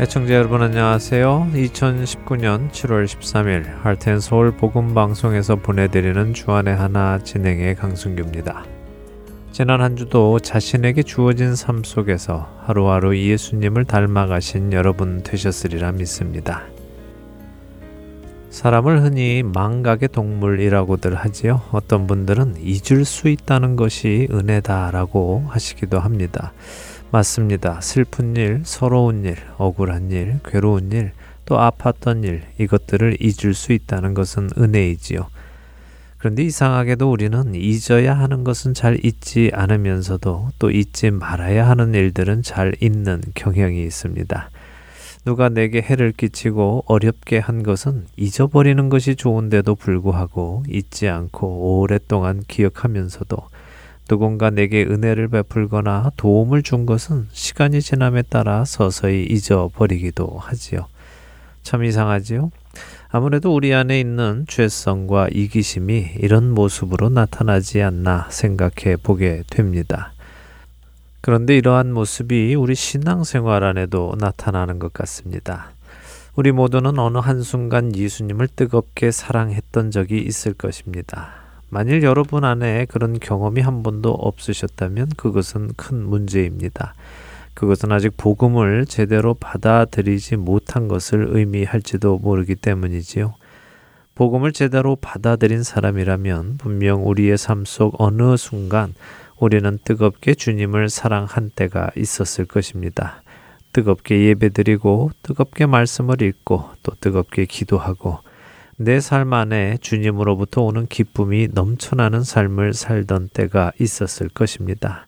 애청자 여러분 안녕하세요. 2019년 7월 13일 할텐 서울 복음 방송에서 보내드리는 주안의 하나 진행의 강승규입니다. 지난 한 주도 자신에게 주어진 삶 속에서 하루하루 예수님을 닮아가신 여러분 되셨으리라 믿습니다. 사람을 흔히 망각의 동물이라고들 하지요. 어떤 분들은 잊을 수 있다는 것이 은혜다라고 하시기도 합니다. 맞습니다. 슬픈 일, 서러운 일, 억울한 일, 괴로운 일, 또 아팠던 일, 이것들을 잊을 수 있다는 것은 은혜이지요. 그런데 이상하게도 우리는 잊어야 하는 것은 잘 잊지 않으면서도 또 잊지 말아야 하는 일들은 잘 잊는 경향이 있습니다. 누가 내게 해를 끼치고 어렵게 한 것은 잊어버리는 것이 좋은데도 불구하고 잊지 않고 오랫동안 기억하면서도 누군가 내게 은혜를 베풀거나 도움을 준 것은 시간이 지남에 따라 서서히 잊어버리기도 하지요. 참 이상하지요? 아무래도 우리 안에 있는 죄성과 이기심이 이런 모습으로 나타나지 않나 생각해 보게 됩니다. 그런데 이러한 모습이 우리 신앙생활 안에도 나타나는 것 같습니다. 우리 모두는 어느 한순간 예수님을 뜨겁게 사랑했던 적이 있을 것입니다. 만일 여러분 안에 그런 경험이 한 번도 없으셨다면 그것은 큰 문제입니다. 그것은 아직 복음을 제대로 받아들이지 못한 것을 의미할지도 모르기 때문이지요. 복음을 제대로 받아들인 사람이라면 분명 우리의 삶 속 어느 순간 우리는 뜨겁게 주님을 사랑한 때가 있었을 것입니다. 뜨겁게 예배드리고 뜨겁게 말씀을 읽고 또 뜨겁게 기도하고 내 삶 안에 주님으로부터 오는 기쁨이 넘쳐나는 삶을 살던 때가 있었을 것입니다.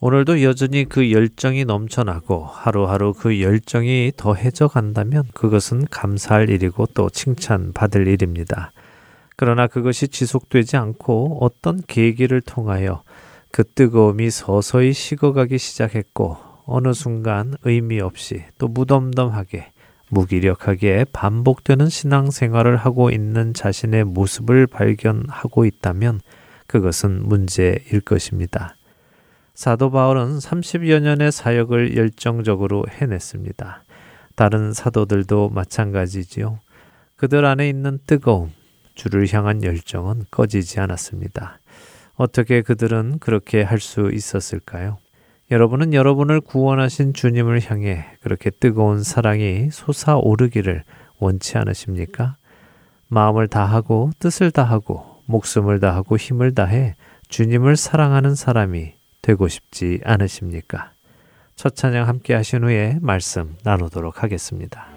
오늘도 여전히 그 열정이 넘쳐나고 하루하루 그 열정이 더해져 간다면 그것은 감사할 일이고 또 칭찬받을 일입니다. 그러나 그것이 지속되지 않고 어떤 계기를 통하여 그 뜨거움이 서서히 식어가기 시작했고 어느 순간 의미 없이 또 무덤덤하게 무기력하게 반복되는 신앙생활을 하고 있는 자신의 모습을 발견하고 있다면 그것은 문제일 것입니다. 사도 바울은 30여 년의 사역을 열정적으로 해냈습니다. 다른 사도들도 마찬가지지요. 그들 안에 있는 뜨거움, 주를 향한 열정은 꺼지지 않았습니다. 어떻게 그들은 그렇게 할 수 있었을까요? 여러분은 여러분을 구원하신 주님을 향해 그렇게 뜨거운 사랑이 솟아오르기를 원치 않으십니까? 마음을 다하고 뜻을 다하고 목숨을 다하고 힘을 다해 주님을 사랑하는 사람이 되고 싶지 않으십니까? 첫 찬양 함께 하신 후에 말씀 나누도록 하겠습니다.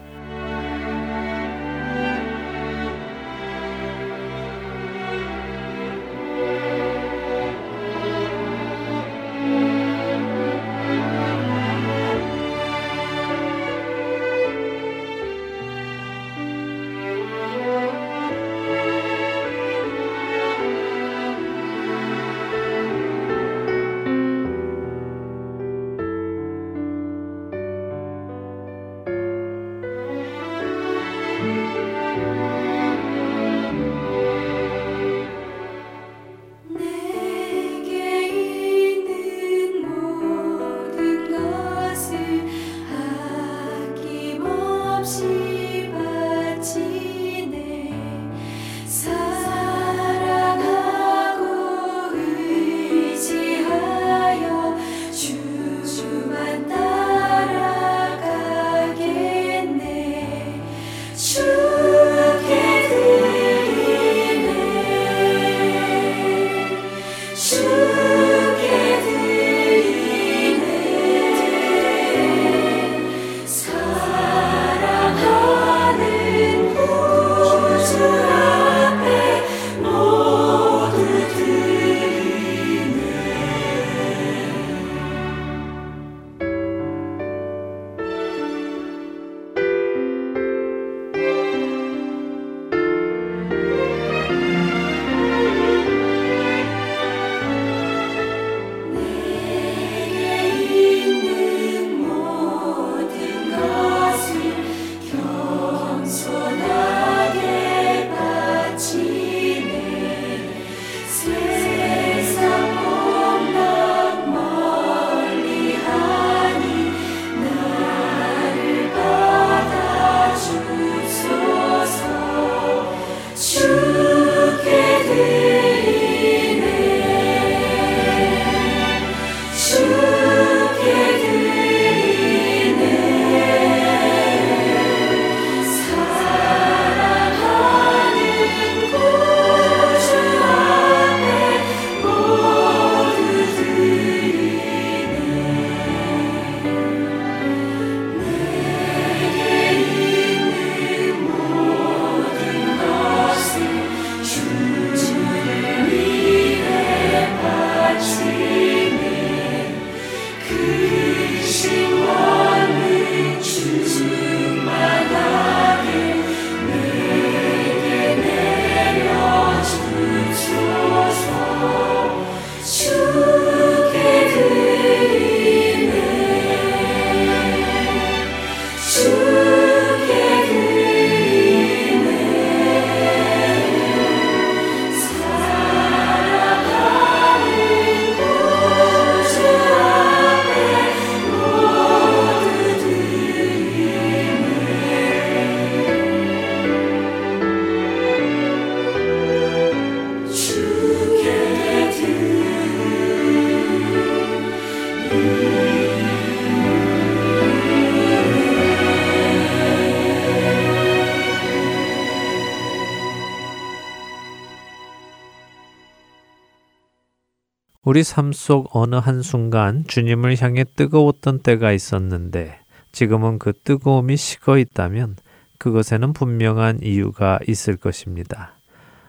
우리 삶 속 어느 한순간 주님을 향해 뜨거웠던 때가 있었는데 지금은 그 뜨거움이 식어 있다면 그것에는 분명한 이유가 있을 것입니다.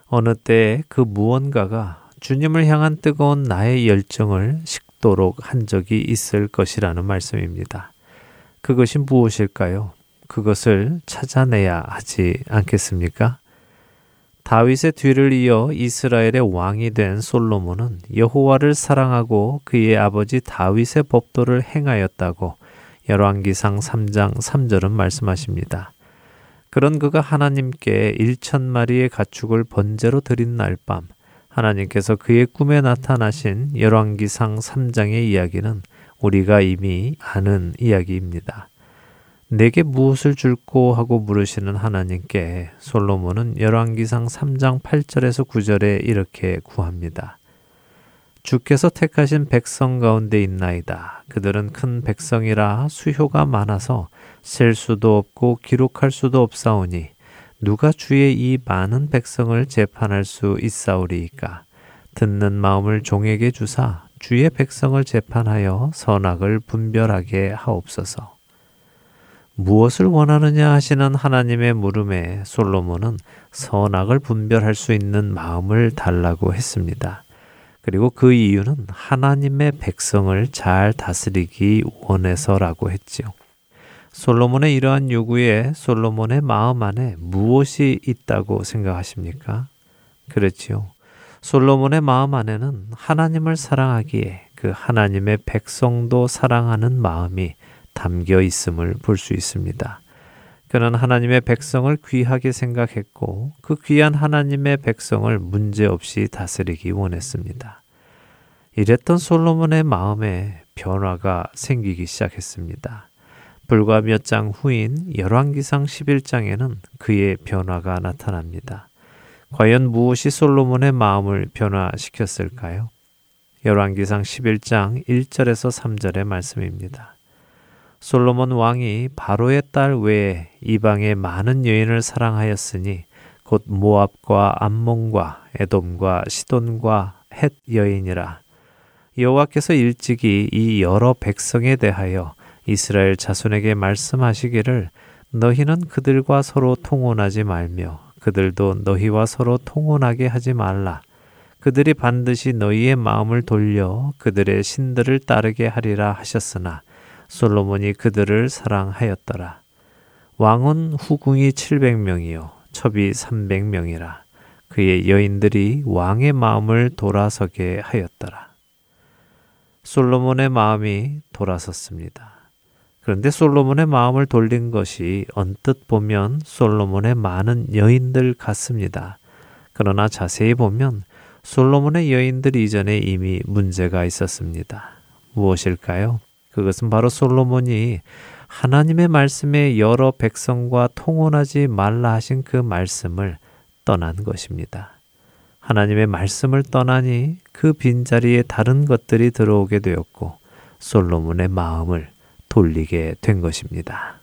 어느 때에 그 무언가가 주님을 향한 뜨거운 나의 열정을 식도록 한 적이 있을 것이라는 말씀입니다. 그것이 무엇일까요? 그것을 찾아내야 하지 않겠습니까? 다윗의 뒤를 이어 이스라엘의 왕이 된 솔로몬은 여호와를 사랑하고 그의 아버지 다윗의 법도를 행하였다고 열왕기상 3장 3절은 말씀하십니다. 그런 그가 하나님께 1천 마리의 가축을 번제로 드린 날 밤 하나님께서 그의 꿈에 나타나신 열왕기상 3장의 이야기는 우리가 이미 아는 이야기입니다. 내게 무엇을 줄고 하고 물으시는 하나님께 솔로몬은 열왕기상 3장 8절에서 9절에 이렇게 구합니다. 주께서 택하신 백성 가운데 있나이다. 그들은 큰 백성이라 수효가 많아서 셀 수도 없고 기록할 수도 없사오니 누가 주의 이 많은 백성을 재판할 수 있사오리이까 듣는 마음을 종에게 주사 주의 백성을 재판하여 선악을 분별하게 하옵소서. 무엇을 원하느냐 하시는 하나님의 물음에 솔로몬은 선악을 분별할 수 있는 마음을 달라고 했습니다. 그리고 그 이유는 하나님의 백성을 잘 다스리기 원해서라고 했지요. 솔로몬의 이러한 요구에 솔로몬의 마음 안에 무엇이 있다고 생각하십니까? 그렇지요. 솔로몬의 마음 안에는 하나님을 사랑하기에 그 하나님의 백성도 사랑하는 마음이 담겨 있음을 볼 수 있습니다. 그는 하나님의 백성을 귀하게 생각했고 그 귀한 하나님의 백성을 문제없이 다스리기 원했습니다. 이랬던 솔로몬의 마음에 변화가 생기기 시작했습니다. 불과 몇 장 후인 열왕기상 11장에는 그의 변화가 나타납니다. 과연 무엇이 솔로몬의 마음을 변화시켰을까요? 열왕기상 11장 1절에서 3절의 말씀입니다. 솔로몬 왕이 바로의 딸 외에 이방의 많은 여인을 사랑하였으니 곧 모압과 암몬과 에돔과 시돈과 헷 여인이라. 여호와께서 일찍이 이 여러 백성에 대하여 이스라엘 자손에게 말씀하시기를 너희는 그들과 서로 통혼하지 말며 그들도 너희와 서로 통혼하게 하지 말라. 그들이 반드시 너희의 마음을 돌려 그들의 신들을 따르게 하리라 하셨으나 솔로몬이 그들을 사랑하였더라. 왕은 후궁이 700명이요 첩이 300명이라. 그의 여인들이 왕의 마음을 돌아서게 하였더라. 솔로몬의 마음이 돌아섰습니다. 그런데 솔로몬의 마음을 돌린 것이 언뜻 보면 솔로몬의 많은 여인들 같습니다. 그러나 자세히 보면 솔로몬의 여인들 이전에 이미 문제가 있었습니다. 무엇일까요? 그것은 바로 솔로몬이 하나님의 말씀에 여러 백성과 통혼하지 말라 하신 그 말씀을 떠난 것입니다. 하나님의 말씀을 떠나니 그 빈자리에 다른 것들이 들어오게 되었고 솔로몬의 마음을 돌리게 된 것입니다.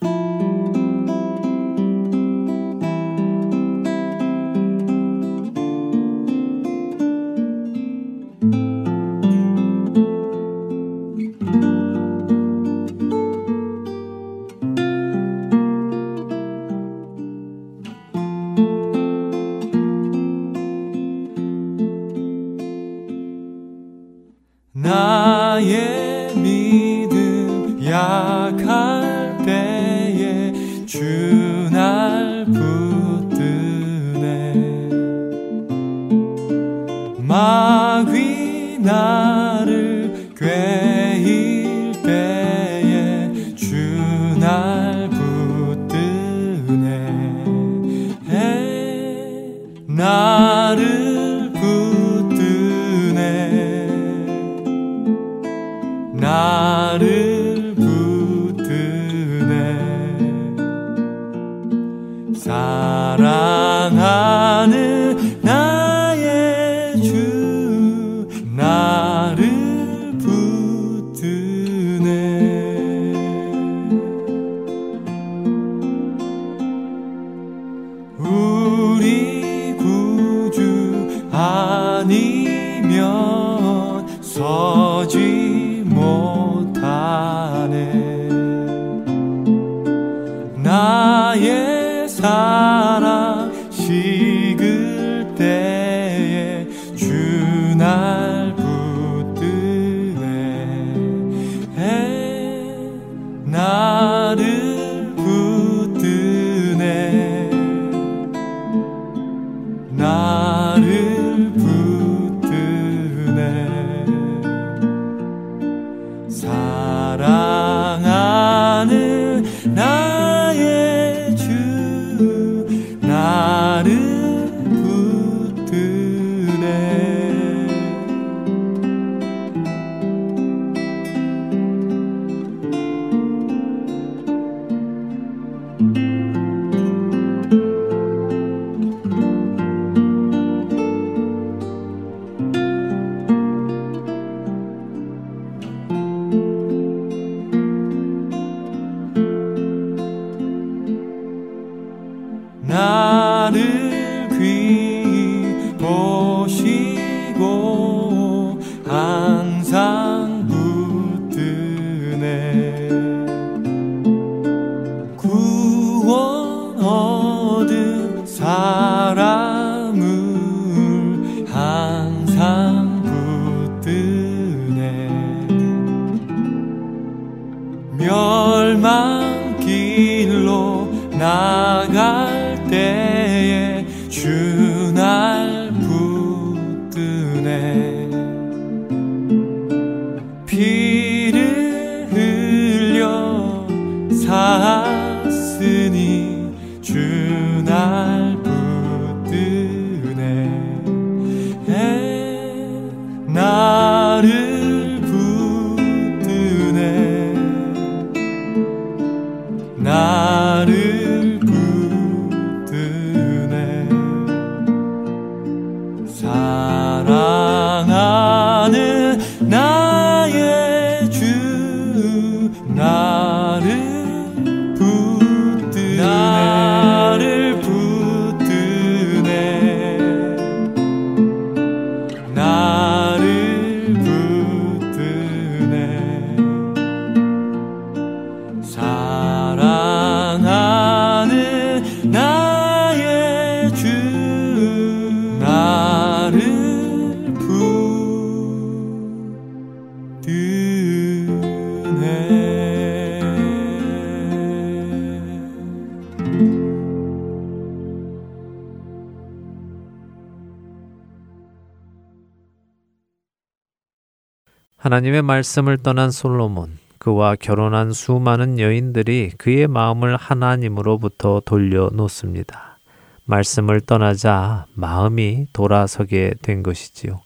하나님의 말씀을 떠난 솔로몬, 그와 결혼한 수많은 여인들이 그의 마음을 하나님으로부터 돌려놓습니다. 말씀을 떠나자 마음이 돌아서게 된 것이지요.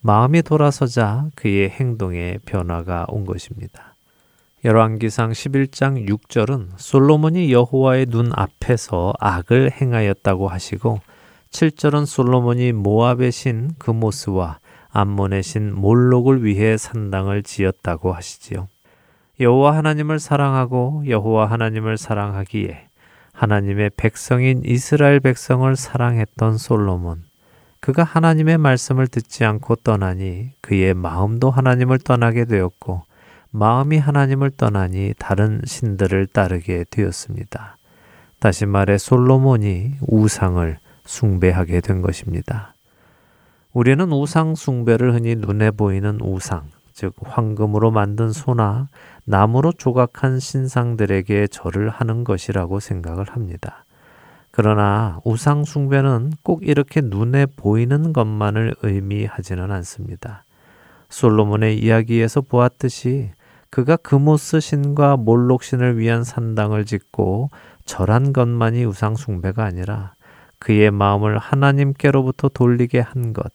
마음이 돌아서자 그의 행동에 변화가 온 것입니다. 열왕기상 11장 6절은 솔로몬이 여호와의 눈 앞에서 악을 행하였다고 하시고 7절은 솔로몬이 모압의 신 그모스와 암몬의 신 몰록을 위해 산당을 지었다고 하시지요. 여호와 하나님을 사랑하고 여호와 하나님을 사랑하기에 하나님의 백성인 이스라엘 백성을 사랑했던 솔로몬. 그가 하나님의 말씀을 듣지 않고 떠나니 그의 마음도 하나님을 떠나게 되었고 마음이 하나님을 떠나니 다른 신들을 따르게 되었습니다. 다시 말해 솔로몬이 우상을 숭배하게 된 것입니다. 우리는 우상 숭배를 흔히 눈에 보이는 우상, 즉 황금으로 만든 소나 나무로 조각한 신상들에게 절을 하는 것이라고 생각을 합니다. 그러나 우상 숭배는 꼭 이렇게 눈에 보이는 것만을 의미하지는 않습니다. 솔로몬의 이야기에서 보았듯이 그가 금오스 신과 몰록 신을 위한 산당을 짓고 절한 것만이 우상 숭배가 아니라 그의 마음을 하나님께로부터 돌리게 한 것,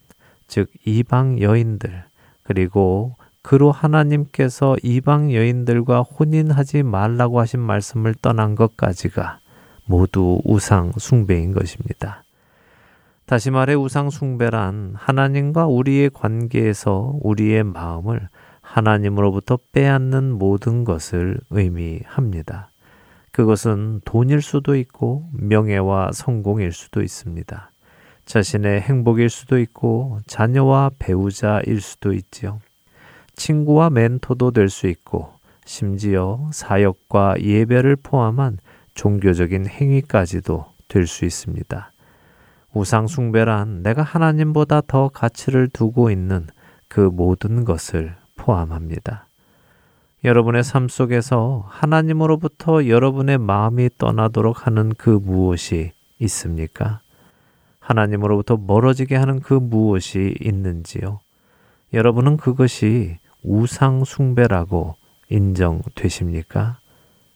즉 이방 여인들, 그리고 그로 하나님께서 이방 여인들과 혼인하지 말라고 하신 말씀을 떠난 것까지가 모두 우상 숭배인 것입니다. 다시 말해 우상 숭배란 하나님과 우리의 관계에서 우리의 마음을 하나님으로부터 빼앗는 모든 것을 의미합니다. 그것은 돈일 수도 있고 명예와 성공일 수도 있습니다. 자신의 행복일 수도 있고 자녀와 배우자일 수도 있지요. 친구와 멘토도 될 수 있고 심지어 사역과 예배를 포함한 종교적인 행위까지도 될 수 있습니다. 우상숭배란 내가 하나님보다 더 가치를 두고 있는 그 모든 것을 포함합니다. 여러분의 삶 속에서 하나님으로부터 여러분의 마음이 떠나도록 하는 그 무엇이 있습니까? 하나님으로부터 멀어지게 하는 그 무엇이 있는지요? 여러분은 그것이 우상숭배라고 인정되십니까?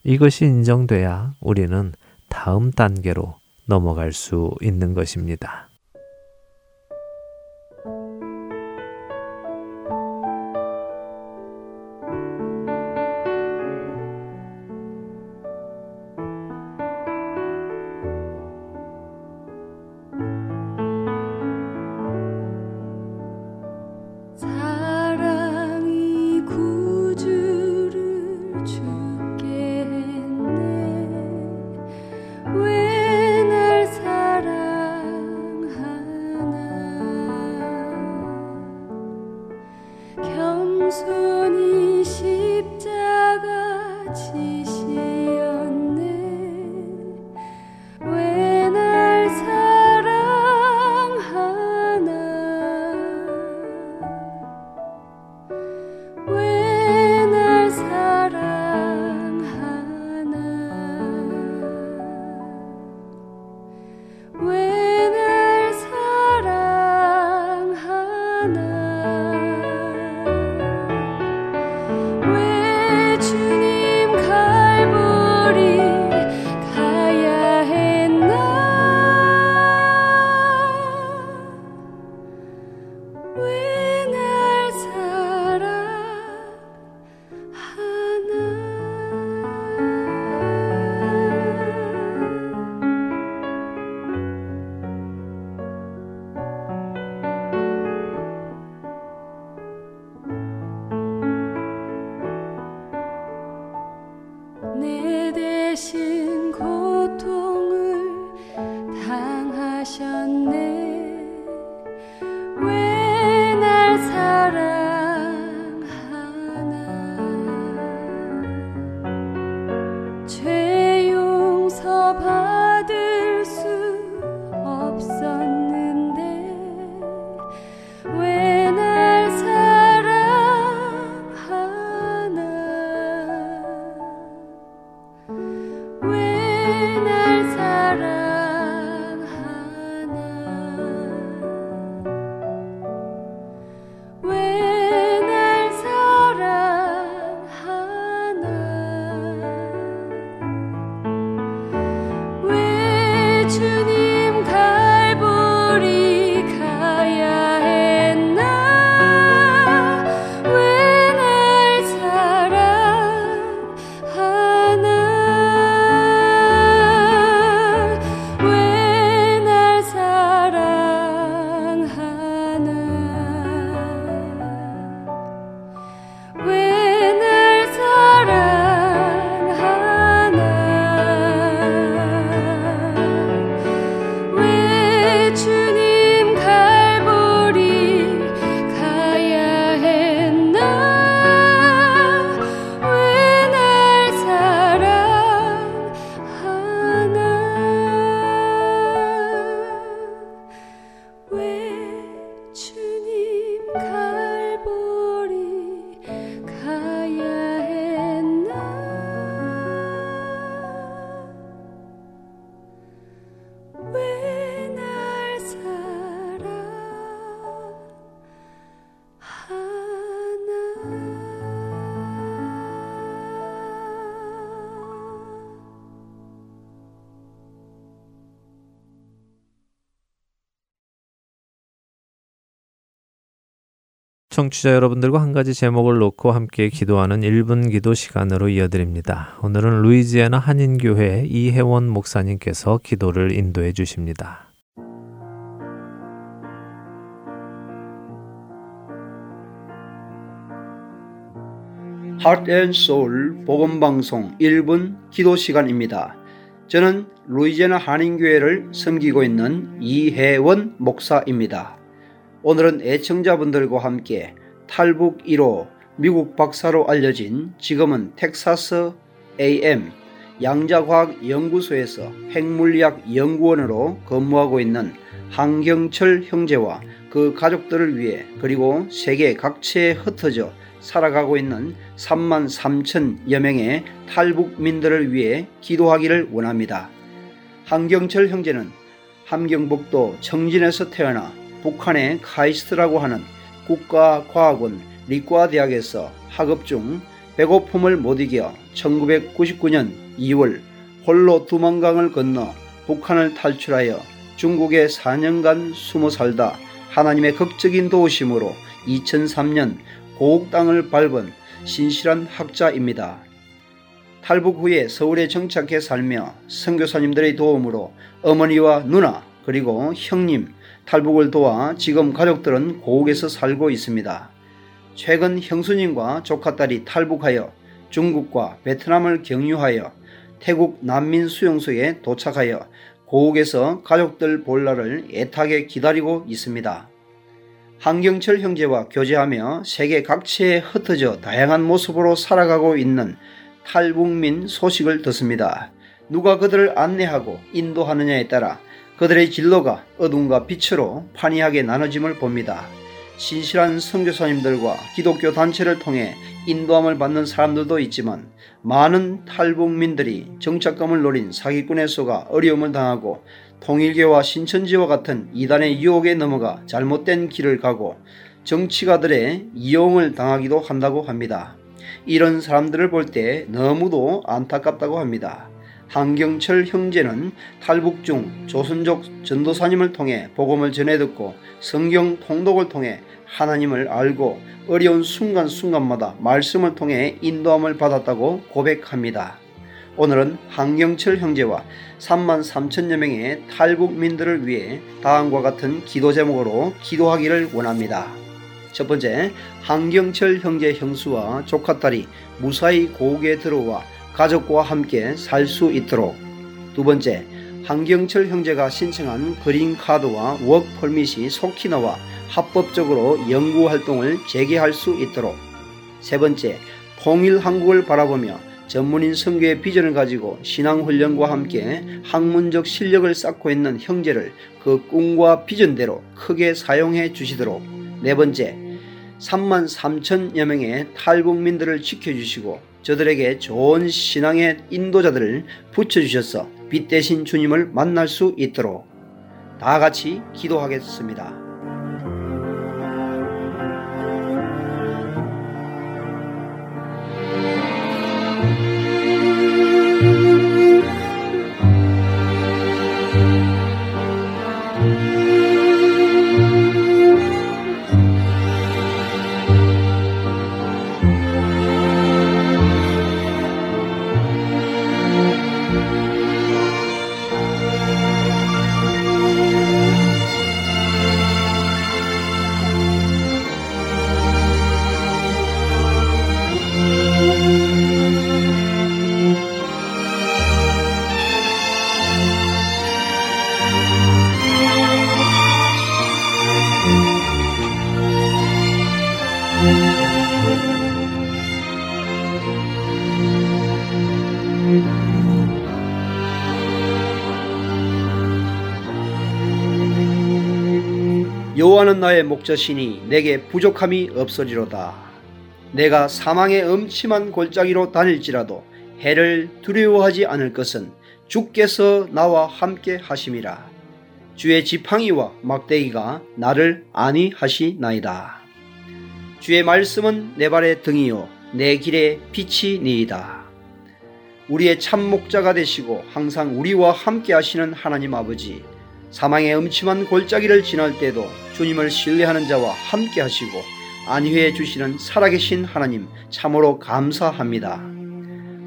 이것이 인정돼야 우리는 다음 단계로 넘어갈 수 있는 것입니다. 청취자 여러분들과 한 가지 제목을 놓고 함께 기도하는 1분 기도 시간으로 이어드립니다. 오늘은 루이지애나 한인교회 이혜원 목사님께서 기도를 인도해 주십니다. 하트앤소울 복음방송 1분 기도 시간입니다. 저는 루이지애나 한인교회를 섬기고 있는 이혜원 목사입니다. 오늘은 애청자분들과 함께 탈북 1호 미국 박사로 알려진 지금은 텍사스 AM 양자과학 연구소에서 핵물리학 연구원으로 근무하고 있는 한경철 형제와 그 가족들을 위해 그리고 세계 각처에 흩어져 살아가고 있는 3만 3천여 명의 탈북민들을 위해 기도하기를 원합니다. 한경철 형제는 함경북도 청진에서 태어나 북한의 카이스트라고 하는 국가과학원 리과대학에서 학업 중 배고픔을 못 이겨 1999년 2월 홀로 두만강을 건너 북한을 탈출하여 중국에 4년간 숨어 살다 하나님의 극적인 도우심으로 2003년 고국 땅을 밟은 신실한 학자입니다. 탈북 후에 서울에 정착해 살며 선교사님들의 도움으로 어머니와 누나 그리고 형님 탈북을 도와 지금 가족들은 고국에서 살고 있습니다. 최근 형수님과 조카딸이 탈북하여 중국과 베트남을 경유하여 태국 난민 수용소에 도착하여 고국에서 가족들 볼 날을 애타게 기다리고 있습니다. 한경철 형제와 교제하며 세계 각지에 흩어져 다양한 모습으로 살아가고 있는 탈북민 소식을 듣습니다. 누가 그들을 안내하고 인도하느냐에 따라 그들의 진로가 어둠과 빛으로 판이하게 나눠짐을 봅니다. 신실한 선교사님들과 기독교 단체를 통해 인도함을 받는 사람들도 있지만 많은 탈북민들이 정착감을 노린 사기꾼의 수가 어려움을 당하고 통일교와 신천지와 같은 이단의 유혹에 넘어가 잘못된 길을 가고 정치가들의 이용을 당하기도 한다고 합니다. 이런 사람들을 볼 때 너무도 안타깝다고 합니다. 한경철 형제는 탈북 중 조선족 전도사님을 통해 복음을 전해 듣고 성경 통독을 통해 하나님을 알고 어려운 순간순간마다 말씀을 통해 인도함을 받았다고 고백합니다. 오늘은 한경철 형제와 3만 3천여 명의 탈북민들을 위해 다음과 같은 기도 제목으로 기도하기를 원합니다. 첫 번째, 한경철 형제 형수와 조카딸이 무사히 고국에 들어와 가족과 함께 살 수 있도록. 두 번째, 한경철 형제가 신청한 그린카드와 워크펄밋이 속히 나와 합법적으로 연구 활동을 재개할 수 있도록. 세 번째, 통일 한국을 바라보며 전문인 선교의 비전을 가지고 신앙훈련과 함께 학문적 실력을 쌓고 있는 형제를 그 꿈과 비전대로 크게 사용해 주시도록. 네 번째, 3만 3천여 명의 탈북민들을 지켜주시고 저들에게 좋은 신앙의 인도자들을 붙여주셔서 빛 대신 주님을 만날 수 있도록 다 같이 기도하겠습니다. 여호와는 나의 목자시니 내게 부족함이 없으리로다. 내가 사망의 음침한 골짜기로 다닐지라도 해를 두려워하지 않을 것은 주께서 나와 함께 하심이라. 주의 지팡이와 막대기가 나를 안위하시나이다. 주의 말씀은 내 발의 등이요 내 길의 빛이 니이다. 우리의 참 목자가 되시고 항상 우리와 함께 하시는 하나님 아버지 사망의 음침한 골짜기를 지날 때도 주님을 신뢰하는 자와 함께 하시고 안위해 주시는 살아계신 하나님 참으로 감사합니다.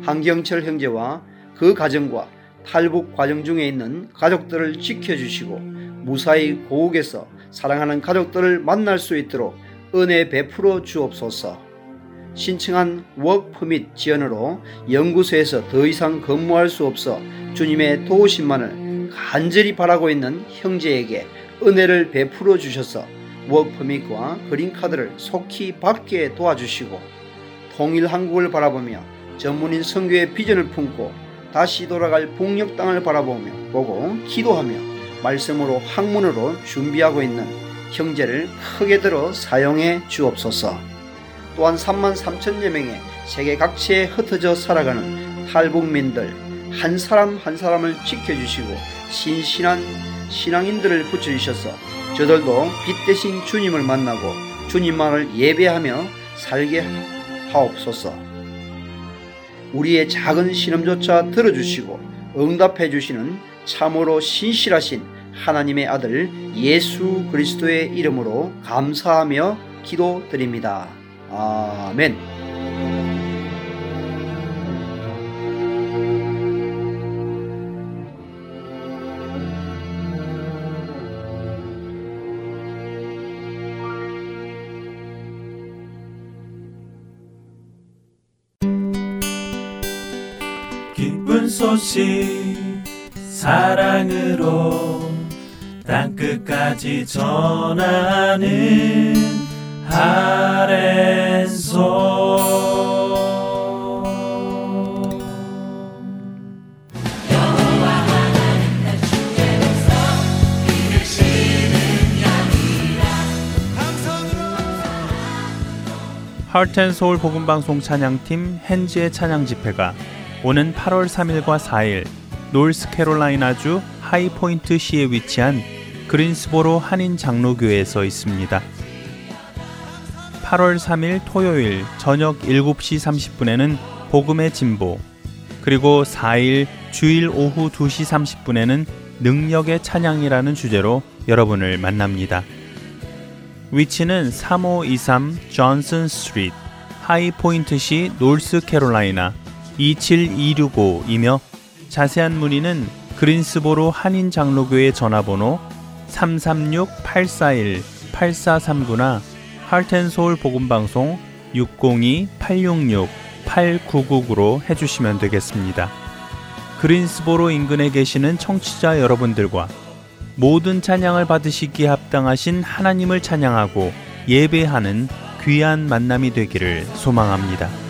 한경철 형제와 그 가정과 탈북 과정 중에 있는 가족들을 지켜주시고 무사히 고국에서 사랑하는 가족들을 만날 수 있도록 은혜 베풀어 주옵소서. 신청한 워크 및 지연으로 연구소에서 더 이상 근무할 수 없어 주님의 도우심만을 간절히 바라고 있는 형제에게 은혜를 베풀어 주셔서 워크퍼밋과 그린카드를 속히 받게 도와주시고 통일 한국을 바라보며 전문인 선교의 비전을 품고 다시 돌아갈 북녘 땅을 바라보며 보고 기도하며 말씀으로 학문으로 준비하고 있는 형제를 크게 들어 사용해 주옵소서. 또한 3만 3천여 명의 세계 각지에 흩어져 살아가는 탈북민들 한 사람 한 사람을 지켜주시고 신신한 신앙인들을 붙여주셔서 저들도 빛 대신 주님을 만나고 주님만을 예배하며 살게 하옵소서. 우리의 작은 신음조차 들어주시고 응답해 주시는 참으로 신실하신 하나님의 아들 예수 그리스도의 이름으로 감사하며 기도드립니다. 아멘. 소식 사랑으로 땅끝까지 전하는 아랜소. 하트앤서울 복음방송 찬양팀 헨지의 찬양 집회가 오는 8월 3일과 4일 노스캐롤라이나주 하이포인트 시에 위치한 그린스보로 한인 장로교회에서 있습니다. 8월 3일 토요일 저녁 7시 30분에는 복음의 진보, 그리고 4일 주일 오후 2시 30분에는 능력의 찬양이라는 주제로 여러분을 만납니다. 위치는 3523 존슨 스트리트, 하이포인트시 노스캐롤라이나 27265이며 자세한 문의는 그린스보로 한인 장로교회 전화번호 336-841-8439나 할텐서울 복음방송 602-866-8999로 해주시면 되겠습니다. 그린스보로 인근에 계시는 청취자 여러분들과 모든 찬양을 받으시기에 합당하신 하나님을 찬양하고 예배하는 귀한 만남이 되기를 소망합니다.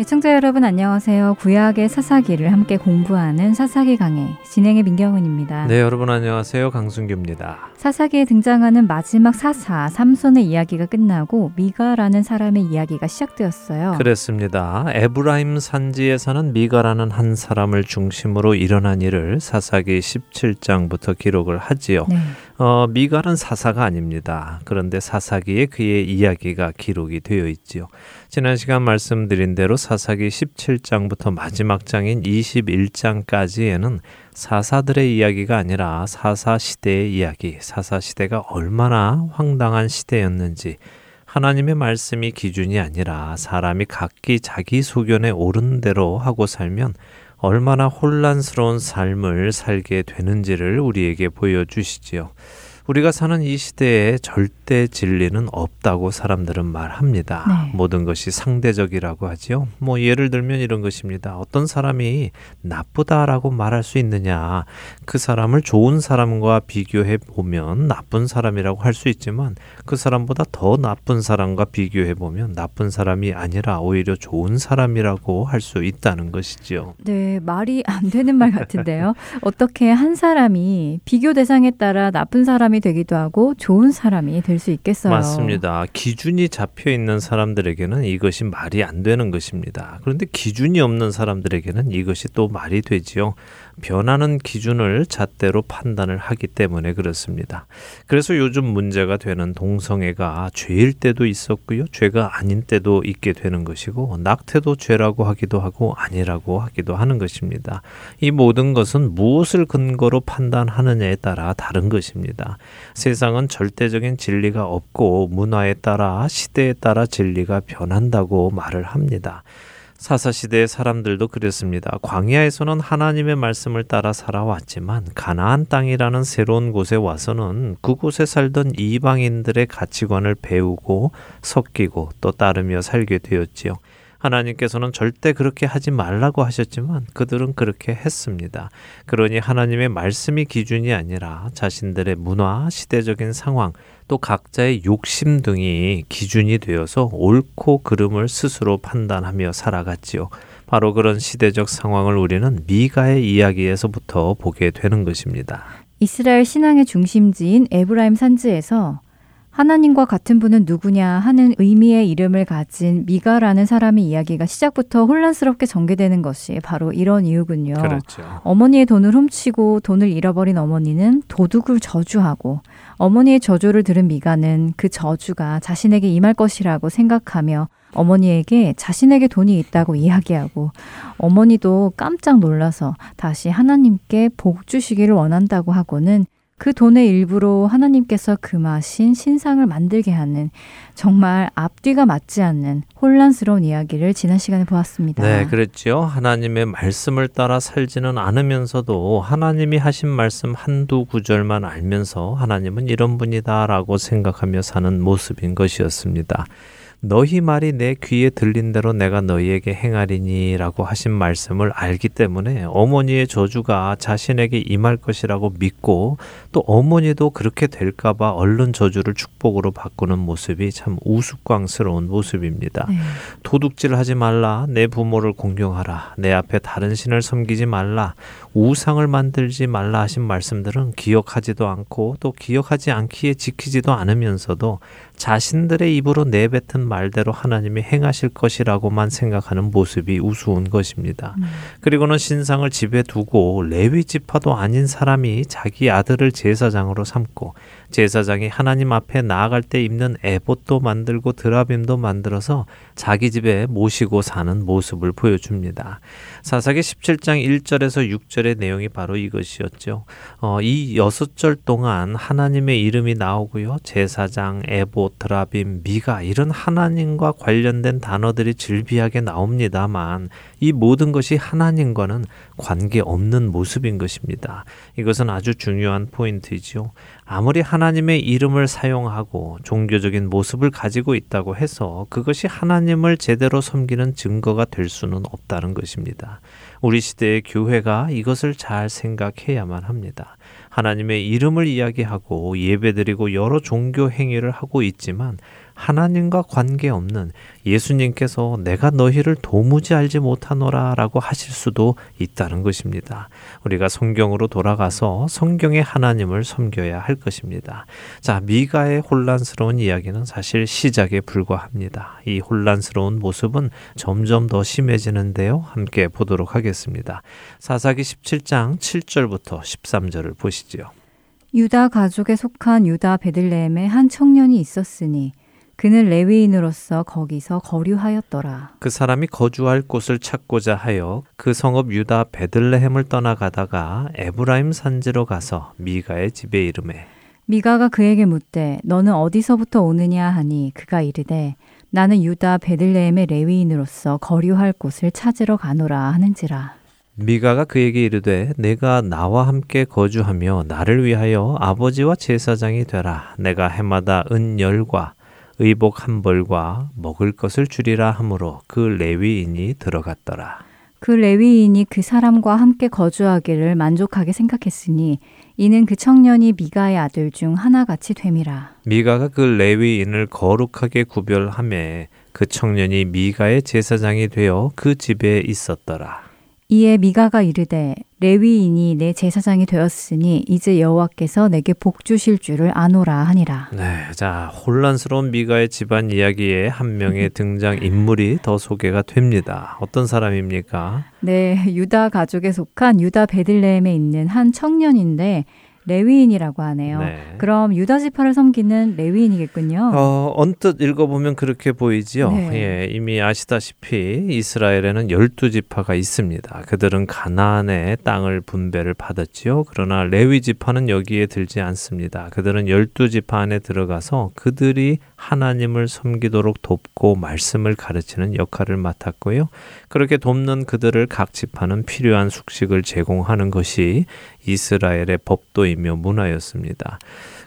시청자 여러분 안녕하세요. 구약의 사사기를 함께 공부하는 사사기 강의 진행의 민경은입니다. 네, 여러분 안녕하세요. 강순규입니다. 사사기에 등장하는 마지막 사사 삼손의 이야기가 끝나고 미가라는 사람의 이야기가 시작되었어요. 그렇습니다. 에브라임 산지에 사는 미가라는 한 사람을 중심으로 일어난 일을 사사기 17장부터 기록을 하지요. 네. 어, 미가는 사사가 아닙니다. 그런데 사사기에 그의 이야기가 기록이 되어 있지요. 지난 시간 말씀드린 대로 사사기 17장부터 마지막 장인 21장까지에는 사사들의 이야기가 아니라 사사 시대의 이야기, 사사 시대가 얼마나 황당한 시대였는지 하나님의 말씀이 기준이 아니라 사람이 각기 자기 소견에 옳은 대로 하고 살면 얼마나 혼란스러운 삶을 살게 되는지를 우리에게 보여주시지요. 우리가 사는 이 시대에 절대 진리는 없다고 사람들은 말합니다. 네. 모든 것이 상대적이라고 하지요. 뭐 예를 들면 이런 것입니다. 어떤 사람이 나쁘다라고 말할 수 있느냐? 그 사람을 좋은 사람과 비교해 보면 나쁜 사람이라고 할 수 있지만 그 사람보다 더 나쁜 사람과 비교해 보면 나쁜 사람이 아니라 오히려 좋은 사람이라고 할 수 있다는 것이지요. 네, 말이 안 되는 말 같은데요. 어떻게 한 사람이 비교 대상에 따라 나쁜 사람이 되기도 하고 좋은 사람이 될 수 있겠어요. 맞습니다. 기준이 잡혀 있는 사람들에게는 이것이 말이 안 되는 것입니다. 그런데 기준이 없는 사람들에게는 이것이 또 말이 되지요. 변하는 기준을 잣대로 판단을 하기 때문에 그렇습니다. 그래서 요즘 문제가 되는 동성애가 죄일 때도 있었고요. 죄가 아닌 때도 있게 되는 것이고 낙태도 죄라고 하기도 하고 아니라고 하기도 하는 것입니다. 이 모든 것은 무엇을 근거로 판단하느냐에 따라 다른 것입니다. 세상은 절대적인 진리가 없고 문화에 따라 시대에 따라 진리가 변한다고 말을 합니다. 사사시대의 사람들도 그랬습니다. 광야에서는 하나님의 말씀을 따라 살아왔지만 가나안 땅이라는 새로운 곳에 와서는 그곳에 살던 이방인들의 가치관을 배우고 섞이고 또 따르며 살게 되었지요. 하나님께서는 절대 그렇게 하지 말라고 하셨지만 그들은 그렇게 했습니다. 그러니 하나님의 말씀이 기준이 아니라 자신들의 문화, 시대적인 상황, 또 각자의 욕심 등이 기준이 되어서 옳고 그름을 스스로 판단하며 살아갔지요. 바로 그런 시대적 상황을 우리는 미가의 이야기에서부터 보게 되는 것입니다. 이스라엘 신앙의 중심지인 에브라임 산지에서 하나님과 같은 분은 누구냐 하는 의미의 이름을 가진 미가라는 사람의 이야기가 시작부터 혼란스럽게 전개되는 것이 바로 이런 이유군요. 그렇죠. 어머니의 돈을 훔치고 돈을 잃어버린 어머니는 도둑을 저주하고 어머니의 저주를 들은 미가는 그 저주가 자신에게 임할 것이라고 생각하며 어머니에게 자신에게 돈이 있다고 이야기하고 어머니도 깜짝 놀라서 다시 하나님께 복 주시기를 원한다고 하고는 그 돈의 일부로 하나님께서 금하신 신상을 만들게 하는 정말 앞뒤가 맞지 않는 혼란스러운 이야기를 지난 시간에 보았습니다. 네, 그렇죠. 하나님의 말씀을 따라 살지는 않으면서도 하나님이 하신 말씀 한두 구절만 알면서 하나님은 이런 분이다라고 생각하며 사는 모습인 것이었습니다. 너희 말이 내 귀에 들린 대로 내가 너희에게 행하리니라고 하신 말씀을 알기 때문에 어머니의 저주가 자신에게 임할 것이라고 믿고 또 어머니도 그렇게 될까 봐 얼른 저주를 축복으로 바꾸는 모습이 참 우스꽝스러운 모습입니다. 네. 도둑질 하지 말라, 내 부모를 공경하라, 내 앞에 다른 신을 섬기지 말라, 우상을 만들지 말라 하신 말씀들은 기억하지도 않고 또 기억하지 않기에 지키지도 않으면서도 자신들의 입으로 내뱉은 말대로 하나님이 행하실 것이라고만 생각하는 모습이 우스운 것입니다. 음. 그리고는 신상을 집에 두고 레위 지파도 아닌 사람이 자기 아들을 제사장으로 삼고 제사장이 하나님 앞에 나아갈 때 입는 에봇도 만들고 드라빔도 만들어서 자기 집에 모시고 사는 모습을 보여줍니다. 사사기 17장 1절에서 6절의 내용이 바로 이것이었죠. 어, 이 여섯 절 동안 하나님의 이름이 나오고요. 제사장, 에봇, 드라빔, 미가 이런 하나님과 관련된 단어들이 즐비하게 나옵니다만 이 모든 것이 하나님과는 관계없는 모습인 것입니다. 이것은 아주 중요한 포인트이지요. 아무리 하나님의 이름을 사용하고 종교적인 모습을 가지고 있다고 해서 그것이 하나님을 제대로 섬기는 증거가 될 수는 없다는 것입니다. 우리 시대의 교회가 이것을 잘 생각해야만 합니다. 하나님의 이름을 이야기하고 예배드리고 여러 종교 행위를 하고 있지만 하나님과 관계없는 예수님께서 내가 너희를 도무지 알지 못하노라 라고 하실 수도 있다는 것입니다. 우리가 성경으로 돌아가서 성경의 하나님을 섬겨야 할 것입니다. 자, 미가의 혼란스러운 이야기는 사실 시작에 불과합니다. 이 혼란스러운 모습은 점점 더 심해지는데요. 함께 보도록 하겠습니다. 사사기 17장 7절부터 13절을 보시지요. 유다 가족에 속한 유다 베들레헴에 한 청년이 있었으니 그는 레위인으로서 거기서 거류하였더라. 그 사람이 거주할 곳을 찾고자 하여 그 성읍 유다 베들레헴을 떠나가다가 에브라임 산지로 가서 미가의 집에 이름에 미가가 그에게 묻되 너는 어디서부터 오느냐 하니 그가 이르되 나는 유다 베들레헴의 레위인으로서 거류할 곳을 찾으러 가노라 하는지라. 미가가 그에게 이르되 내가 나와 함께 거주하며 나를 위하여 아버지와 제사장이 되라. 내가 해마다 은열과 의복 한 벌과 먹을 것을 주리라 하므로 그 레위인이 들어갔더라. 그 레위인이 그 사람과 함께 거주하기를 만족하게 생각했으니 이는 그 청년이 미가의 아들 중 하나같이 됨이라. 미가가 그 레위인을 거룩하게 구별함에 그 청년이 미가의 제사장이 되어 그 집에 있었더라. 이에 미가가 이르되 레위인이 내 제사장이 되었으니 이제 여호와께서 내게 복 주실 줄을 아노라 하니라. 네, 자 혼란스러운 미가의 집안 이야기에 한 명의 등장 인물이 더 소개가 됩니다. 어떤 사람입니까? 네, 유다 가족에 속한 유다 베들레헴에 있는 한 청년인데 레위인이라고 하네요. 네. 그럼 유다 지파를 섬기는 레위인이겠군요. 어, 언뜻 읽어보면 그렇게 보이지요. 네. 예, 이미 아시다시피 이스라엘에는 열두 지파가 있습니다. 그들은 가나안의 땅을 분배를 받았지요. 그러나 레위 지파는 여기에 들지 않습니다. 그들은 열두 지파 안에 들어가서 그들이 하나님을 섬기도록 돕고 말씀을 가르치는 역할을 맡았고요. 그렇게 돕는 그들을 각 지파는 필요한 숙식을 제공하는 것이 이스라엘의 법도이며 문화였습니다.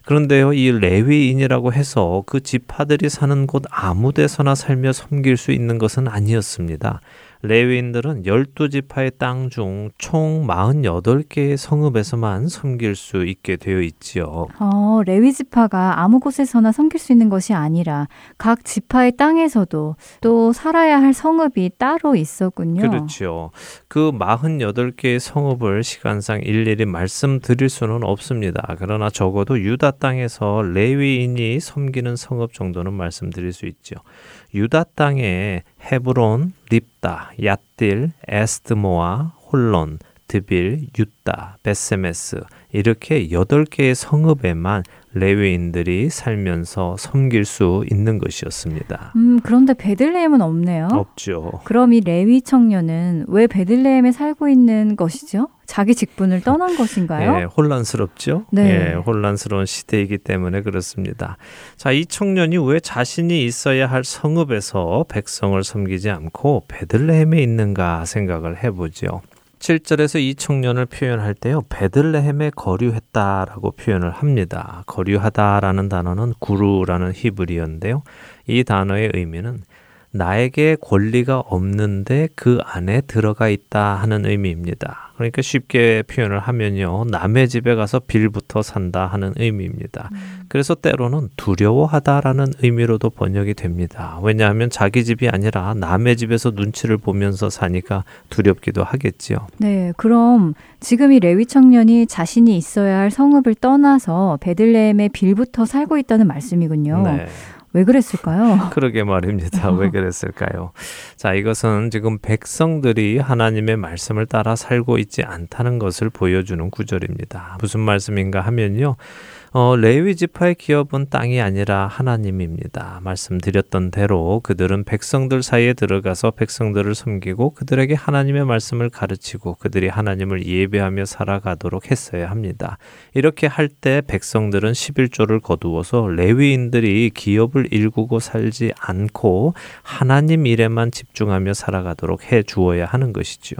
그런데요, 이 레위인이라고 해서 그 지파들이 사는 곳 아무 데서나 살며 섬길 수 있는 것은 아니었습니다. 레위인들은 12지파의 땅 중 총 48개의 성읍에서만 섬길 수 있게 되어 있지요. 어, 레위 지파가 아무 곳에서나 섬길 수 있는 것이 아니라 각 지파의 땅에서도 또 살아야 할 성읍이 따로 있었군요. 그렇죠. 그 48개의 성읍을 시간상 일일이 말씀드릴 수는 없습니다. 그러나 적어도 유다 땅에서 레위인이 섬기는 성읍 정도는 말씀드릴 수 있죠. 유다 땅에 헤브론, 립다, 얏딜, 에스드모아, 홀론, 드빌, 유다, 베세메스 이렇게 여덟 개의 성읍에만 레위인들이 살면서 섬길 수 있는 것이었습니다. 음, 그런데 베들레헴은 없네요. 없죠. 그럼 이 레위 청년은 왜 베들레헴에 살고 있는 것이죠? 자기 직분을 떠난 것인가요? 예, 혼란스럽죠. 네. 예, 혼란스러운 시대이기 때문에 그렇습니다. 자, 이 청년이 왜 자신이 있어야 할 성읍에서 백성을 섬기지 않고 베들레헴에 있는가 생각을 해보죠. 7절에서 이 청년을 표현할 때요. 베들레헴에 거류했다라고 표현을 합니다. 거류하다라는 단어는 구루라는 히브리어인데요. 이 단어의 의미는 나에게 권리가 없는데 그 안에 들어가 있다 하는 의미입니다. 그러니까 쉽게 표현을 하면요. 남의 집에 가서 빌부터 산다 하는 의미입니다. 음. 그래서 때로는 두려워하다라는 의미로도 번역이 됩니다. 왜냐하면 자기 집이 아니라 남의 집에서 눈치를 보면서 사니까 두렵기도 하겠지요. 네. 그럼 지금 이 레위 청년이 자신이 있어야 할 성읍을 떠나서 베들레헴의 빌부터 살고 있다는 말씀이군요. 네. 왜 그랬을까요? 그러게 말입니다. 왜 그랬을까요? 자, 이것은 지금 백성들이 하나님의 말씀을 따라 살고 있지 않다는 것을 보여주는 구절입니다. 무슨 말씀인가 하면요. 어, 레위 지파의 기업은 땅이 아니라 하나님입니다. 말씀드렸던 대로 그들은 백성들 사이에 들어가서 백성들을 섬기고 그들에게 하나님의 말씀을 가르치고 그들이 하나님을 예배하며 살아가도록 했어야 합니다. 이렇게 할 때 백성들은 11조를 거두어서 레위인들이 기업을 일구고 살지 않고 하나님 일에만 집중하며 살아가도록 해 주어야 하는 것이지요.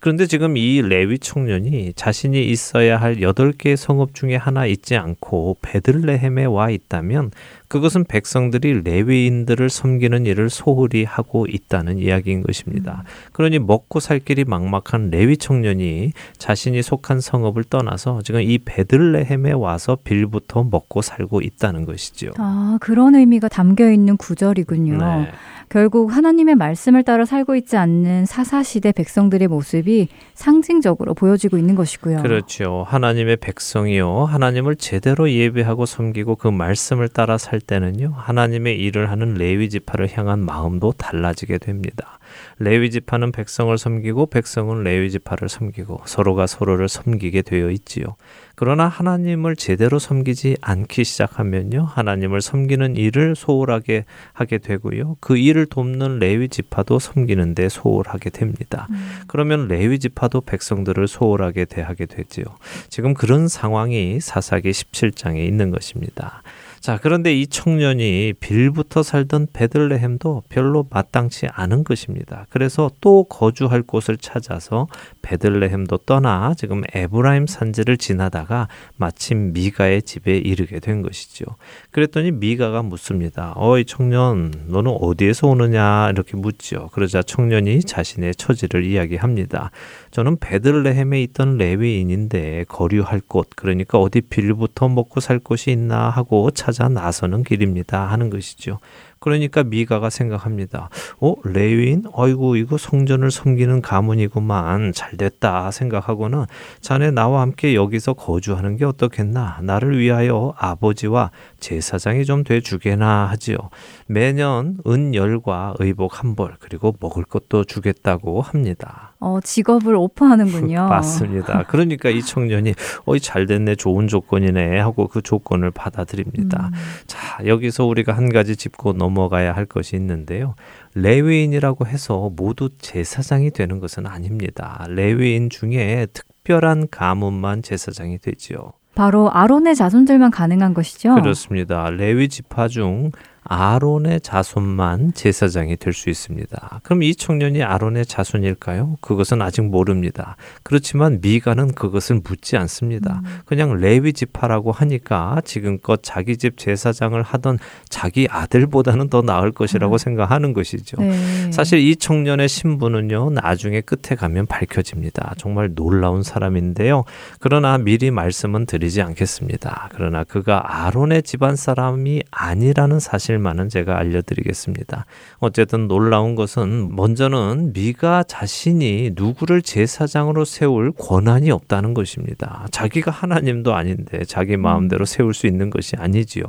그런데 지금 이 레위 청년이 자신이 있어야 할 8개의 성읍 중에 하나 있지 않고 않고 베들레헴에 와 있다면 그것은 백성들이 레위인들을 섬기는 일을 소홀히 하고 있다는 이야기인 것입니다. 음. 그러니 먹고 살 길이 막막한 레위 청년이 자신이 속한 성읍을 떠나서 지금 이 베들레헴에 와서 빌부터 먹고 살고 있다는 것이죠. 아, 그런 의미가 담겨 있는 구절이군요. 네. 결국 하나님의 말씀을 따라 살고 있지 않는 사사시대 백성들의 모습이 상징적으로 보여지고 있는 것이고요. 그렇죠. 하나님의 백성이요. 하나님을 제대로 예배하고 섬기고 그 말씀을 따라 살 때는요. 하나님의 일을 하는 레위 지파를 향한 마음도 달라지게 됩니다. 레위 지파는 백성을 섬기고 백성은 레위 지파를 섬기고 서로가 서로를 섬기게 되어 있지요. 그러나 하나님을 제대로 섬기지 않기 시작하면요. 하나님을 섬기는 일을 소홀하게 하게 되고요. 그 일을 돕는 레위 지파도 섬기는 데 소홀하게 됩니다. 음. 그러면 레위 지파도 백성들을 소홀하게 대하게 되지요. 지금 그런 상황이 사사기 17장에 있는 것입니다. 자, 그런데 이 청년이 빌부터 살던 베들레헴도 별로 마땅치 않은 것입니다. 그래서 또 거주할 곳을 찾아서 베들레헴도 떠나 지금 에브라임 산지를 지나다가 마침 미가의 집에 이르게 된 것이죠. 그랬더니 미가가 묻습니다. 어이 청년, 너는 어디에서 오느냐? 이렇게 묻죠. 그러자 청년이 자신의 처지를 이야기합니다. 저는 베들레헴에 있던 레위인인데 거류할 곳, 그러니까 어디 빌부터 먹고 살 곳이 있나 하고 찾아 나서는 길입니다. 하는 것이죠. 그러니까 미가가 생각합니다. 어, 레위인? 아이고, 이거 성전을 섬기는 가문이구만. 잘 됐다 생각하고는 자네 나와 함께 여기서 거주하는 게 어떻겠나? 나를 위하여 아버지와 제사장이 좀 돼 주게나 하지요. 매년 은열과 의복 한 벌, 그리고 먹을 것도 주겠다고 합니다. 어, 직업을 오퍼하는군요. 맞습니다. 그러니까 이 청년이 어이 잘 됐네 좋은 조건이네 하고 그 조건을 받아들입니다. 음. 자 여기서 우리가 한 가지 짚고 넘어가야 할 것이 있는데요. 레위인이라고 해서 모두 제사장이 되는 것은 아닙니다. 레위인 중에 특별한 가문만 제사장이 되지요. 바로 아론의 자손들만 가능한 것이죠. 그렇습니다. 레위 지파 중 아론의 자손만 제사장이 될 수 있습니다. 그럼 이 청년이 아론의 자손일까요? 그것은 아직 모릅니다. 그렇지만 미가는 그것을 묻지 않습니다. 음. 그냥 레위 지파라고 하니까 지금껏 자기 집 제사장을 하던 자기 아들보다는 더 나을 것이라고 음. 생각하는 것이죠. 네. 사실 이 청년의 신분은요, 나중에 끝에 가면 밝혀집니다. 정말 놀라운 사람인데요. 그러나 미리 말씀은 드리지 않겠습니다. 그러나 그가 아론의 집안 사람이 아니라는 사실 사실만은 제가 알려드리겠습니다. 어쨌든 놀라운 것은 먼저는 미가 자신이 누구를 제사장으로 세울 권한이 없다는 것입니다. 자기가 하나님도 아닌데 자기 마음대로 음. 세울 수 있는 것이 아니지요.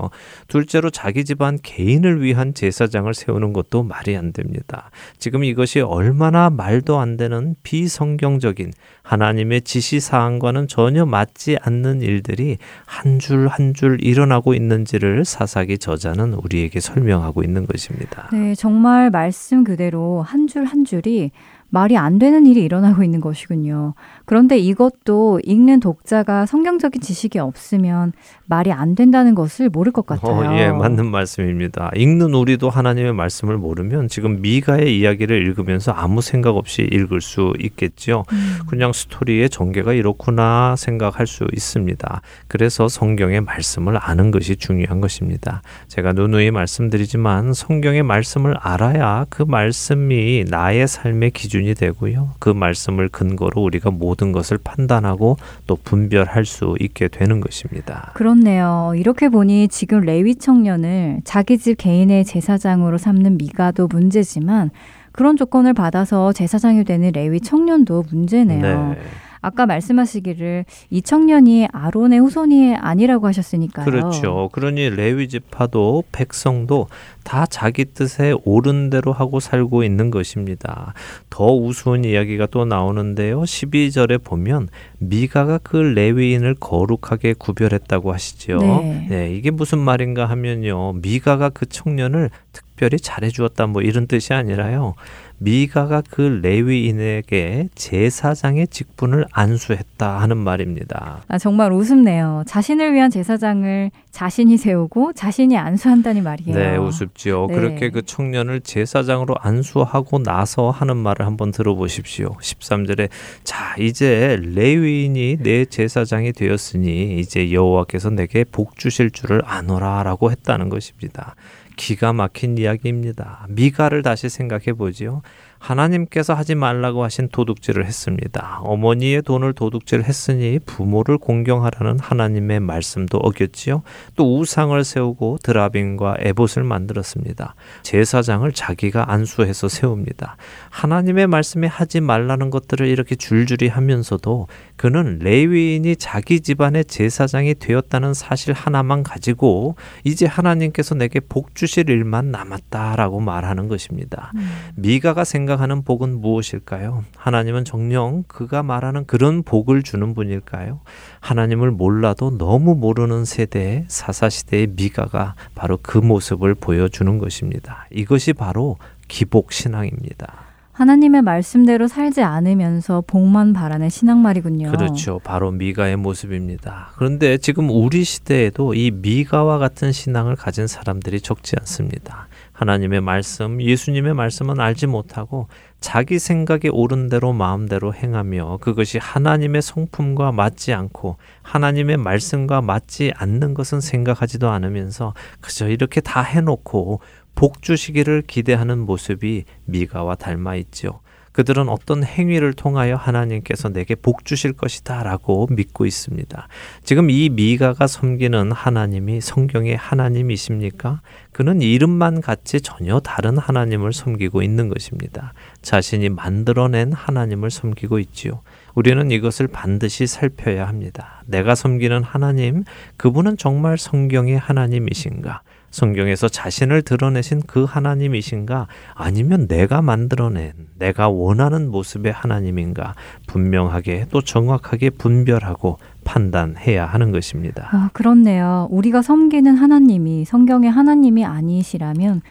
둘째로 자기 집안 개인을 위한 제사장을 세우는 것도 말이 안 됩니다. 지금 이것이 얼마나 말도 안 되는 비성경적인 하나님의 지시 사항과는 전혀 맞지 않는 일들이 한줄 한 줄 일어나고 있는지를 사사기 저자는 우리에게 설명하고 있는 것입니다. 네, 정말 말씀 그대로 한 줄한 한 줄이 말이 안 되는 일이 일어나고 있는 것이군요. 그런데 이것도 읽는 독자가 성경적인 지식이 없으면 말이 안 된다는 것을 모를 것 같아요. 어, 예, 맞는 말씀입니다. 읽는 우리도 하나님의 말씀을 모르면 지금 미가의 이야기를 읽으면서 아무 생각 없이 읽을 수 있겠죠. 음. 그냥 스토리의 전개가 이렇구나 생각할 수 있습니다. 그래서 성경의 말씀을 아는 것이 중요한 것입니다. 제가 누누이 말씀드리지만 성경의 말씀을 알아야 그 말씀이 나의 삶의 기준이 되고요. 그 말씀을 근거로 우리가 모든 것을 판단하고 또 분별할 수 있게 되는 것입니다. 그렇네요. 이렇게 보니 지금 레위 청년을 자기 집 개인의 제사장으로 삼는 미가도 문제지만 그런 조건을 받아서 제사장이 되는 레위 청년도 문제네요. 네. 아까 말씀하시기를 이 청년이 아론의 후손이 아니라고 하셨으니까요. 그렇죠. 그러니 레위 지파도 백성도 다 자기 뜻에 옳은 대로 하고 살고 있는 것입니다. 더 우스운 이야기가 또 나오는데요. 12절에 보면 미가가 그 레위인을 거룩하게 구별했다고 하시죠. 네. 네, 이게 무슨 말인가 하면요. 미가가 그 청년을 특별히 잘해 주었다 뭐 이런 뜻이 아니라요. 미가가 그 레위인에게 제사장의 직분을 안수했다 하는 말입니다. 아, 정말 우습네요. 자신을 위한 제사장을 자신이 세우고 자신이 안수한다니 말이에요. 네, 우습지요. 네. 그렇게 그 청년을 제사장으로 안수하고 나서 하는 말을 한번 들어보십시오. 13절에 자, 이제 레위인이 내 제사장이 되었으니 이제 여호와께서 내게 복 주실 줄을 아노라라고 했다는 것입니다. 기가 막힌 이야기입니다. 미가를 다시 생각해 보지요. 하나님께서 하지 말라고 하신 도둑질을 했습니다. 어머니의 돈을 도둑질 했으니 부모를 공경하라는 하나님의 말씀도 어겼지요. 또 우상을 세우고 드라빈과 에봇을 만들었습니다. 제사장을 자기가 안수해서 세웁니다. 하나님의 말씀에 하지 말라는 것들을 이렇게 줄줄이 하면서도 그는 레위인이 자기 집안의 제사장이 되었다는 사실 하나만 가지고 이제 하나님께서 내게 복 주실 일만 남았다라고 말하는 것입니다. 음. 미가가 생 각하는 복은 무엇일까요? 하나님은 정녕 그가 말하는 그런 복을 주는 분일까요? 하나님을 몰라도 너무 모르는 세대 사사시대의 미가가 바로 그 모습을 보여주는 것입니다. 이것이 바로 기복 신앙입니다. 하나님의 말씀대로 살지 않으면서 복만 바라는 신앙말이군요. 그렇죠. 바로 미가의 모습입니다. 그런데 지금 우리 시대에도 이 미가와 같은 신앙을 가진 사람들이 적지 않습니다. 하나님의 말씀, 예수님의 말씀은 알지 못하고 자기 생각에 옳은 대로 마음대로 행하며 그것이 하나님의 성품과 맞지 않고 하나님의 말씀과 맞지 않는 것은 생각하지도 않으면서 그저 이렇게 다 해놓고 복 주시기를 기대하는 모습이 미가와 닮아 있죠. 그들은 어떤 행위를 통하여 하나님께서 내게 복 주실 것이다 라고 믿고 있습니다. 지금 이 미가가 섬기는 하나님이 성경의 하나님이십니까? 그는 이름만 같이 전혀 다른 하나님을 섬기고 있는 것입니다. 자신이 만들어낸 하나님을 섬기고 있지요. 우리는 이것을 반드시 살펴야 합니다. 내가 섬기는 하나님, 그분은 정말 성경의 하나님이신가? 성경에서 자신을 드러내신 그 하나님이신가 아니면 내가 만들어낸 내가 원하는 모습의 하나님인가 분명하게 또 정확하게 분별하고 판단해야 하는 것입니다. 아, 그렇네요. 우리가 섬기는 하나님이 성경의 하나님이 아니시라면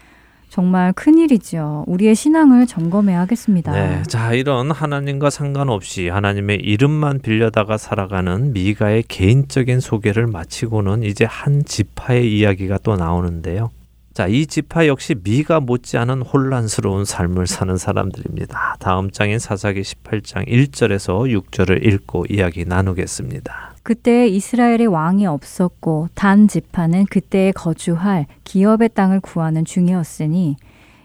정말 큰일이죠. 우리의 신앙을 점검해야 하겠습니다. 네. 자, 이런 하나님과 상관없이 하나님의 이름만 빌려다가 살아가는 미가의 개인적인 소개를 마치고는 이제 한 지파의 이야기가 또 나오는데요. 자, 이 지파 역시 미가 못지않은 혼란스러운 삶을 사는 사람들입니다. 다음 장인 사사기 18장 1절에서 6절을 읽고 이야기 나누겠습니다. 그때 이스라엘의 왕이 없었고 단 지파는 그때에 거주할 기업의 땅을 구하는 중이었으니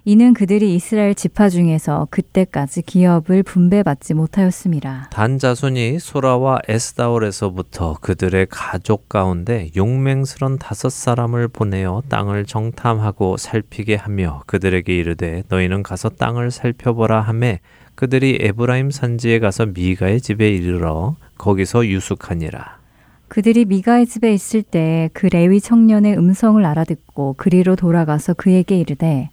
이는 그들이 이스라엘 지파 중에서 그때까지 기업을 분배받지 못하였습니다. 단 자손이 소라와 에스다올에서부터 그들의 가족 가운데 용맹스런 다섯 사람을 보내어 땅을 정탐하고 살피게 하며 그들에게 이르되 너희는 가서 땅을 살펴보라 하매 그들이 에브라임 산지에 가서 미가의 집에 이르러 거기서 유숙하니라. 그들이 미가의 집에 있을 때 그 레위 청년의 음성을 알아듣고 그리로 돌아가서 그에게 이르되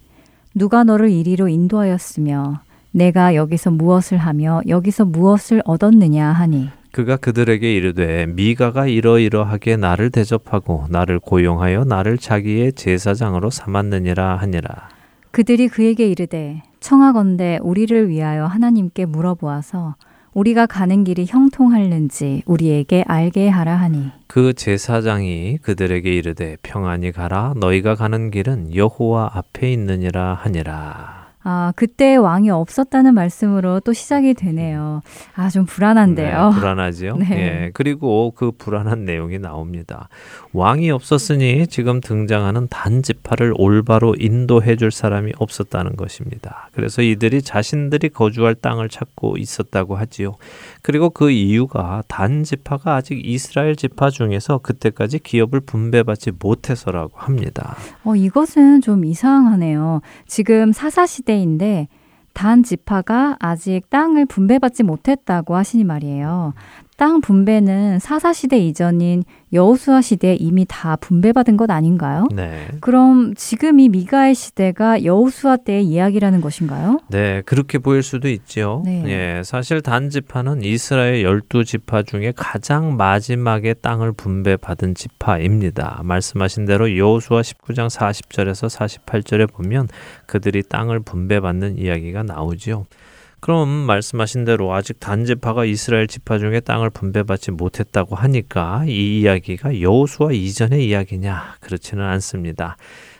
누가 너를 이리로 인도하였으며 내가 여기서 무엇을 하며 여기서 무엇을 얻었느냐 하니? 그가 그들에게 이르되 미가가 이러이러하게 나를 대접하고 나를 고용하여 나를 자기의 제사장으로 삼았느니라 하니라. 그들이 그에게 이르되 청하건대 우리를 위하여 하나님께 물어보아서 우리가 가는 길이 형통할는지 우리에게 알게 하라 하니. 그 제사장이 그들에게 이르되 평안히 가라. 너희가 가는 길은 여호와 앞에 있느니라 하니라 아, 그때 왕이 없었다는 말씀으로 또 시작이 되네요. 아, 좀 불안한데요. 네, 불안하죠. 네. 예, 그리고 그 불안한 내용이 나옵니다. 왕이 없었으니 지금 등장하는 단지파를 올바로 인도해 줄 사람이 없었다는 것입니다. 그래서 이들이 자신들이 거주할 땅을 찾고 있었다고 하지요. 그리고 그 이유가 단 지파가 아직 이스라엘 지파 중에서 그때까지 기업을 분배받지 못해서라고 합니다. 어, 이것은 좀 이상하네요. 지금 사사 시대인데 단 지파가 아직 땅을 분배받지 못했다고 하시니 말이에요. 땅 분배는 사사 시대 이전인 여호수아 시대에 이미 다 분배받은 것 아닌가요? 네. 그럼 지금 이 미가의 시대가 여호수아 때의 이야기라는 것인가요? 네, 그렇게 보일 수도 있죠. 네. 예, 사실 단 지파는 이스라엘 열두 지파 중에 가장 마지막에 땅을 분배받은 지파입니다. 말씀하신 대로 여호수아 19장 40절에서 48절에 보면 그들이 땅을 분배받는 이야기가 나오지요. 그럼 말씀하신 대로 아직 단지파가 이스라엘 지파 중에 땅을 분배받지 못했다고 하니까 이 이야기가 여호수아 이전의 이야기냐 그렇지는 않습니다.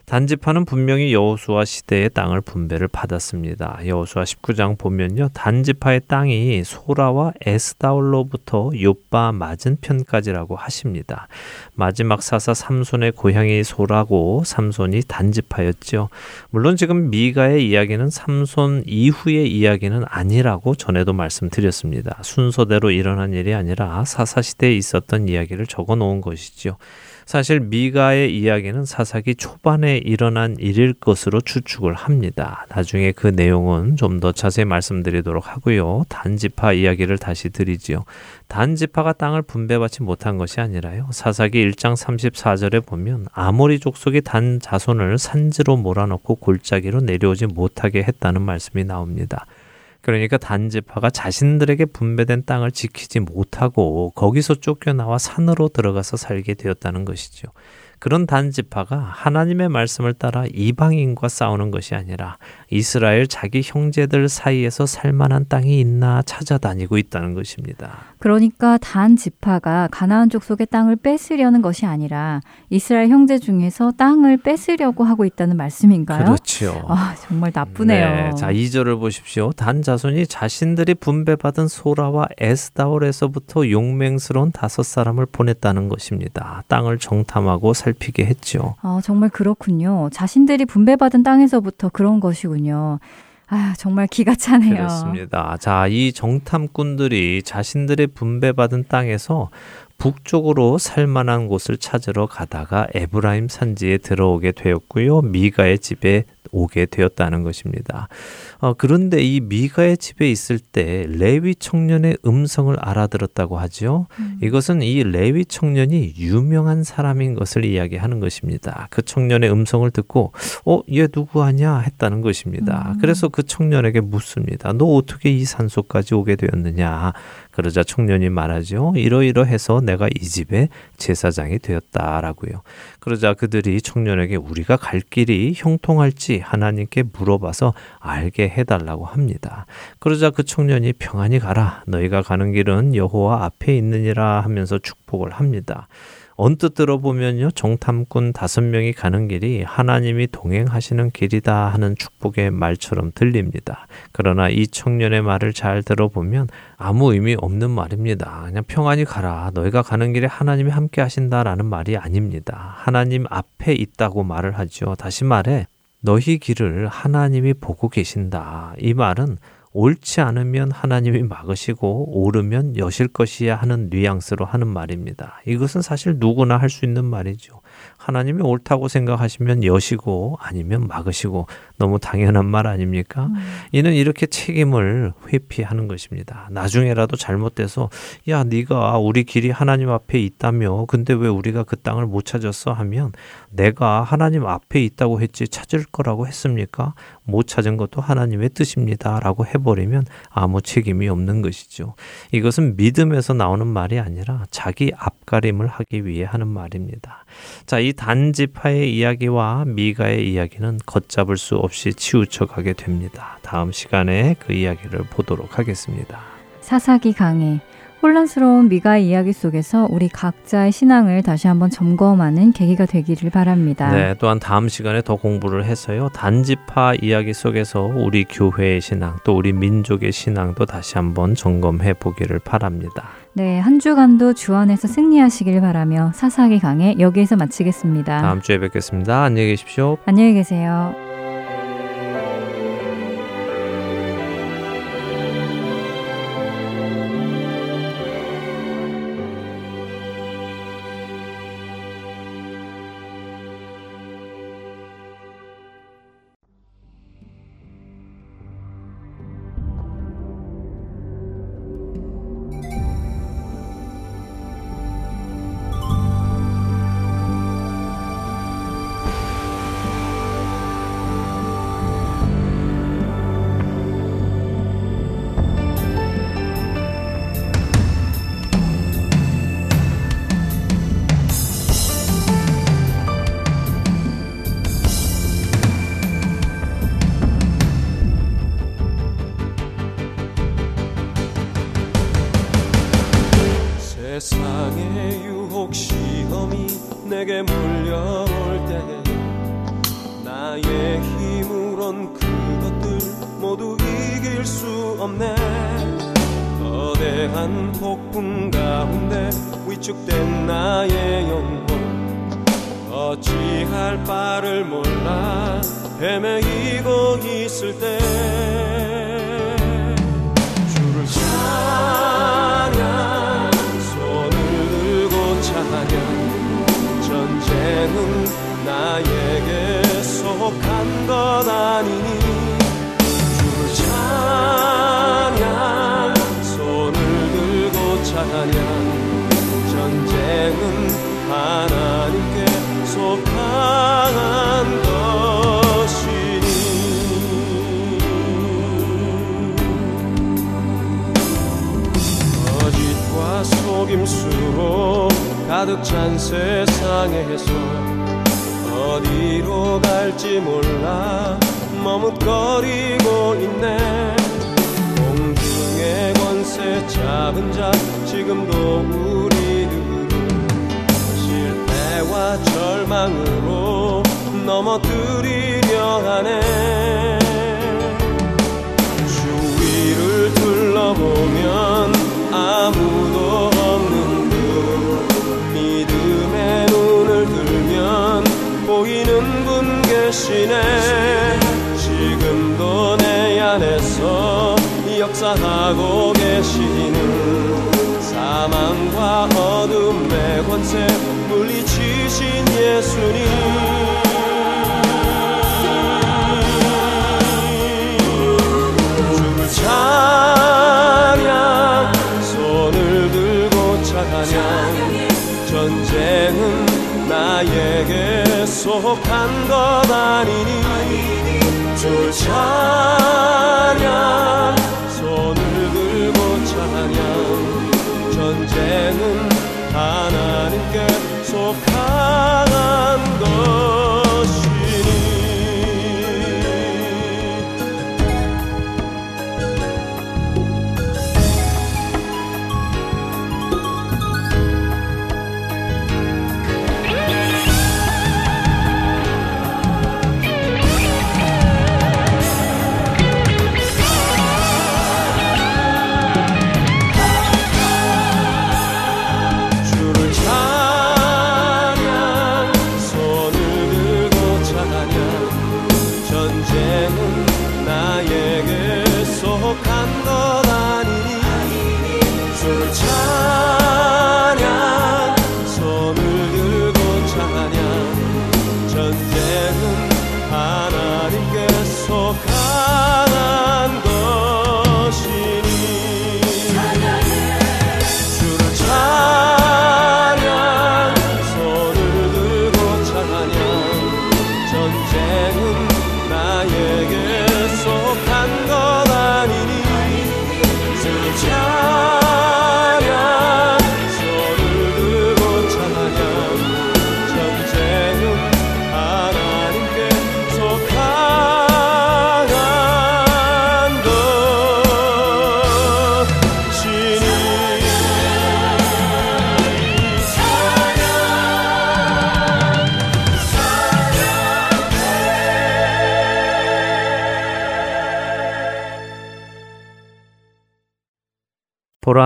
단지파는 분명히 여호수아 시대의 땅을 분배를 받았습니다. 여호수아 19장 보면요. 단지파의 땅이 소라와 에스다올로부터 요빠 맞은편까지라고 하십니다. 마지막 사사 삼손의 고향이 소라고 삼손이 단지파였죠. 물론 지금 미가의 이야기는 삼손 이후의 이야기는 아니라고 전에도 말씀드렸습니다. 순서대로 일어난 일이 아니라 사사 시대에 있었던 이야기를 적어 놓은 것이죠. 사실 미가의 이야기는 사사기 초반에 일어난 일일 것으로 추측을 합니다. 나중에 그 내용은 좀 더 자세히 말씀드리도록 하고요. 단지파 이야기를 다시 드리지요. 단지파가 땅을 분배받지 못한 것이 아니라요. 사사기 1장 34절에 보면 아모리 족속이 단 자손을 산지로 몰아넣고 골짜기로 내려오지 못하게 했다는 말씀이 나옵니다. 그러니까 단지파가 자신들에게 분배된 땅을 지키지 못하고 거기서 쫓겨나와 산으로 들어가서 살게 되었다는 것이죠. 그런 단지파가 하나님의 말씀을 따라 이방인과 싸우는 것이 아니라 이스라엘 자기 형제들 사이에서 살만한 땅이 있나 찾아다니고 있다는 것입니다. 그러니까 단 지파가 가나안 족속의 땅을 뺏으려는 것이 아니라 이스라엘 형제 중에서 땅을 뺏으려고 하고 있다는 말씀인가요? 그렇죠. 아, 정말 나쁘네요. 네. 자, 2절을 보십시오. 단 자손이 자신들이 분배받은 소라와 에스다올에서부터 용맹스러운 다섯 사람을 보냈다는 것입니다. 땅을 정탐하고 살피게 했죠. 아, 정말 그렇군요. 자신들이 분배받은 땅에서부터 그런 것이군요. 아, 정말 기가 차네요. 그렇습니다. 자, 이 정탐꾼들이 자신들의 분배받은 땅에서 북쪽으로 살만한 곳을 찾으러 가다가 에브라임 산지에 들어오게 되었고요. 미가의 집에 오게 되었다는 것입니다. 어, 그런데 이 미가의 집에 있을 때 레위 청년의 음성을 알아들었다고 하죠. 음. 이것은 이 레위 청년이 유명한 사람인 것을 이야기하는 것입니다. 그 청년의 음성을 듣고 어, 얘 누구 하냐 했다는 것입니다. 음. 그래서 그 청년에게 묻습니다. 너 어떻게 이 산소까지 오게 되었느냐? 그러자 청년이 말하죠. 이러이러해서 내가 이 집의 제사장이 되었다라고요. 그러자 그들이 청년에게 우리가 갈 길이 형통할지 하나님께 물어봐서 알게 해달라고 합니다. 그러자 그 청년이 평안히 가라. 너희가 가는 길은 여호와 앞에 있느니라 하면서 축복을 합니다. 언뜻 들어보면요, 정탐꾼 다섯 명이 가는 길이 하나님이 동행하시는 길이다 하는 축복의 말처럼 들립니다. 그러나 이 청년의 말을 잘 들어보면 아무 의미 없는 말입니다. 그냥 평안히 가라. 너희가 가는 길에 하나님이 함께 하신다라는 말이 아닙니다. 하나님 앞에 있다고 말을 하죠. 다시 말해, 너희 길을 하나님이 보고 계신다. 이 말은 옳지 않으면 하나님이 막으시고 옳으면 여실 것이야 하는 뉘앙스로 하는 말입니다. 이것은 사실 누구나 할 수 있는 말이죠. 하나님이 옳다고 생각하시면 여시고 아니면 막으시고 너무 당연한 말 아닙니까? 음. 이는 이렇게 책임을 회피하는 것입니다. 나중에라도 잘못돼서 야 네가 우리 길이 하나님 앞에 있다며 근데 왜 우리가 그 땅을 못 찾았어 하면 내가 하나님 앞에 있다고 했지 찾을 거라고 했습니까? 못 찾은 것도 하나님의 뜻입니다라고 해버리면 아무 책임이 없는 것이죠. 이것은 믿음에서 나오는 말이 아니라 자기 앞가림을 하기 위해 하는 말입니다. 자, 이 단지파의 이야기와 미가의 이야기는 걷잡을 수 없이 치우쳐 가게 됩니다. 다음 시간에 그 이야기를 보도록 하겠습니다. 사사기 강의 혼란스러운 미가의 이야기 속에서 우리 각자의 신앙을 다시 한번 점검하는 계기가 되기를 바랍니다. 네, 또한 다음 시간에 더 공부를 해서요. 단지파 이야기 속에서 우리 교회의 신앙, 또 우리 민족의 신앙도 다시 한번 점검해 보기를 바랍니다. 네, 한 주간도 주 안에서 승리하시길 바라며 사사기 강해 여기에서 마치겠습니다. 다음 주에 뵙겠습니다. 안녕히 계십시오. 안녕히 계세요.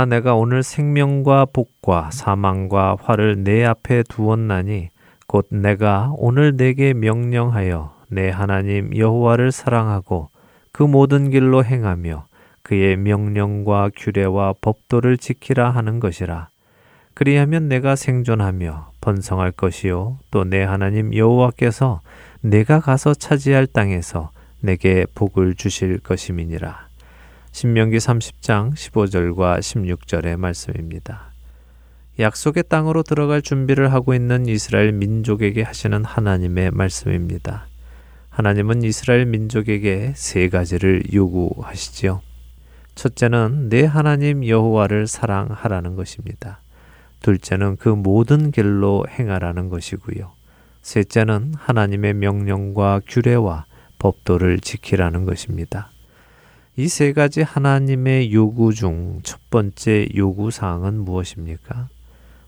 내가 오늘 생명과 복과 사망과 화를 내 앞에 두었나니 곧 내가 오늘 내게 명령하여 내 하나님 여호와를 사랑하고 그 모든 길로 행하며 그의 명령과 규례와 법도를 지키라 하는 것이라. 그리하면 내가 생존하며 번성할 것이요 또 내 하나님 여호와께서 내가 가서 차지할 땅에서 내게 복을 주실 것임이니라 신명기 30장 15절과 16절의 말씀입니다. 약속의 땅으로 들어갈 준비를 하고 있는 이스라엘 민족에게 하시는 하나님의 말씀입니다. 하나님은 이스라엘 민족에게 세 가지를 요구하시지요. 첫째는 내 하나님 여호와를 사랑하라는 것입니다. 둘째는 그 모든 길로 행하라는 것이고요. 셋째는 하나님의 명령과 규례와 법도를 지키라는 것입니다. 이 세 가지 하나님의 요구 중 첫 번째 요구 사항은 무엇입니까?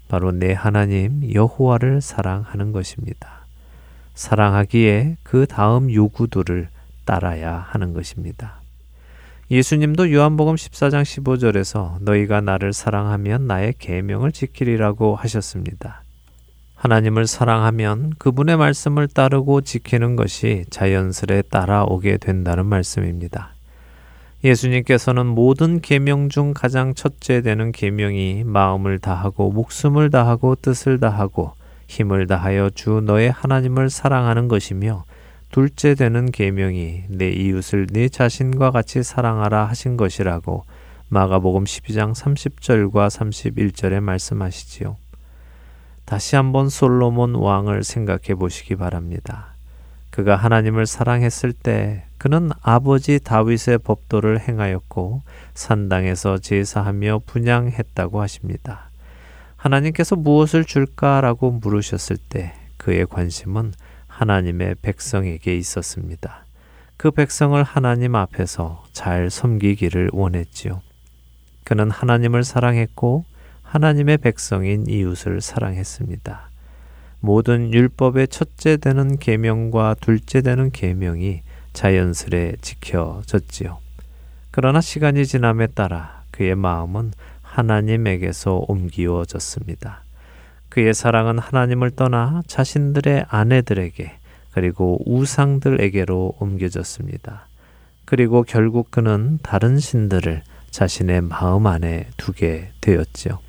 바로 내 하나님 여호와를 사랑하는 것입니다. 사랑하기에 그 다음 요구들을 따라야 하는 것입니다. 예수님도 요한복음 14장 15절에서 너희가 나를 사랑하면 나의 계명을 지키리라고 하셨습니다. 하나님을 사랑하면 그분의 말씀을 따르고 지키는 것이 자연스레 따라오게 된다는 말씀입니다. 예수님께서는 모든 계명 중 가장 첫째 되는 계명이 마음을 다하고 목숨을 다하고 뜻을 다하고 힘을 다하여 주 너의 하나님을 사랑하는 것이며 둘째 되는 계명이 내 이웃을 내 자신과 같이 사랑하라 하신 것이라고 마가복음 12장 30절과 31절에 말씀하시지요. 다시 한번 솔로몬 왕을 생각해 보시기 바랍니다. 그가 하나님을 사랑했을 때 그는 아버지 다윗의 법도를 행하였고 산당에서 제사하며 분양했다고 하십니다. 하나님께서 무엇을 줄까라고 물으셨을 때 그의 관심은 하나님의 백성에게 있었습니다. 그 백성을 하나님 앞에서 잘 섬기기를 원했지요. 그는 하나님을 사랑했고 하나님의 백성인 이웃을 사랑했습니다. 모든 율법의 첫째 되는 계명과 둘째 되는 계명이 자연스레 지켜졌지요. 그러나 시간이 지남에 따라 그의 마음은 하나님에게서 옮기워졌습니다. 그의 사랑은 하나님을 떠나 자신들의 아내들에게 그리고 우상들에게로 옮겨졌습니다. 그리고 결국 그는 다른 신들을 자신의 마음 안에 두게 되었지요.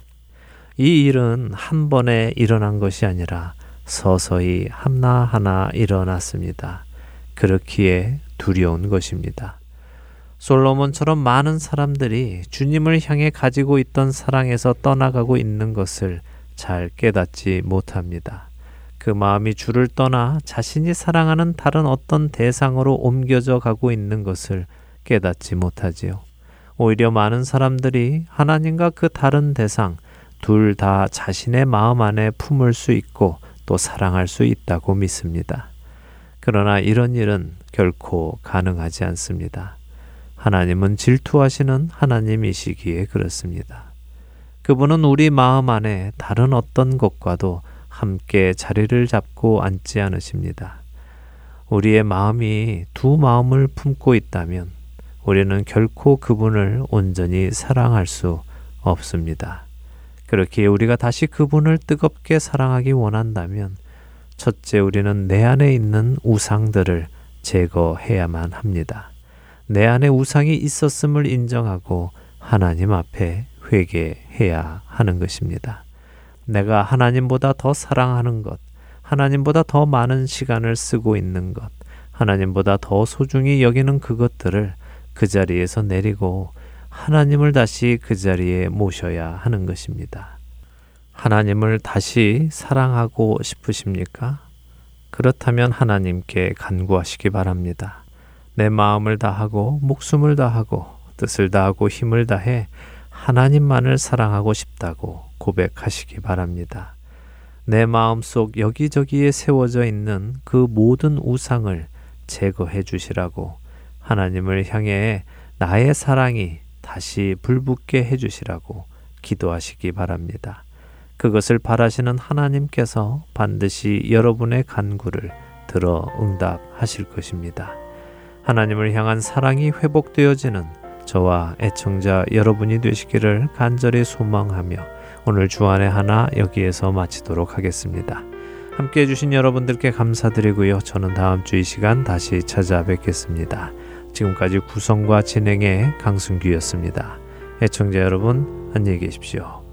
이 일은 한 번에 일어난 것이 아니라 서서히 하나하나 일어났습니다. 그렇기에 두려운 것입니다. 솔로몬처럼 많은 사람들이 주님을 향해 가지고 있던 사랑에서 떠나가고 있는 것을 잘 깨닫지 못합니다. 그 마음이 주를 떠나 자신이 사랑하는 다른 어떤 대상으로 옮겨져 가고 있는 것을 깨닫지 못하지요. 오히려 많은 사람들이 하나님과 그 다른 대상 둘 다 자신의 마음 안에 품을 수 있고 또 사랑할 수 있다고 믿습니다. 그러나 이런 일은 결코 가능하지 않습니다. 하나님은 질투하시는 하나님이시기에 그렇습니다. 그분은 우리 마음 안에 다른 어떤 것과도 함께 자리를 잡고 앉지 않으십니다. 우리의 마음이 두 마음을 품고 있다면 우리는 결코 그분을 온전히 사랑할 수 없습니다. 그렇기에 우리가 다시 그분을 뜨겁게 사랑하기 원한다면 첫째 우리는 내 안에 있는 우상들을 제거해야만 합니다. 내 안에 우상이 있었음을 인정하고 하나님 앞에 회개해야 하는 것입니다. 내가 하나님보다 더 사랑하는 것, 하나님보다 더 많은 시간을 쓰고 있는 것, 하나님보다 더 소중히 여기는 그것들을 그 자리에서 내리고 하나님을 다시 그 자리에 모셔야 하는 것입니다. 하나님을 다시 사랑하고 싶으십니까? 그렇다면 하나님께 간구하시기 바랍니다. 내 마음을 다하고 목숨을 다하고 뜻을 다하고 힘을 다해 하나님만을 사랑하고 싶다고 고백하시기 바랍니다. 내 마음 속 여기저기에 세워져 있는 그 모든 우상을 제거해 주시라고 하나님을 향해 나의 사랑이 다시 불붙게 해 주시라고 기도하시기 바랍니다. 그것을 바라시는 하나님께서 반드시 여러분의 간구를 들어 응답하실 것입니다. 하나님을 향한 사랑이 회복되어지는 저와 애청자 여러분이 되시기를 간절히 소망하며 오늘 주안의 하나 여기에서 마치도록 하겠습니다. 함께 해주신 여러분들께 감사드리고요. 저는 다음 주 이 시간 다시 찾아뵙겠습니다. 지금까지 구성과 진행의 강승규였습니다. 애청자 여러분 안녕히 계십시오.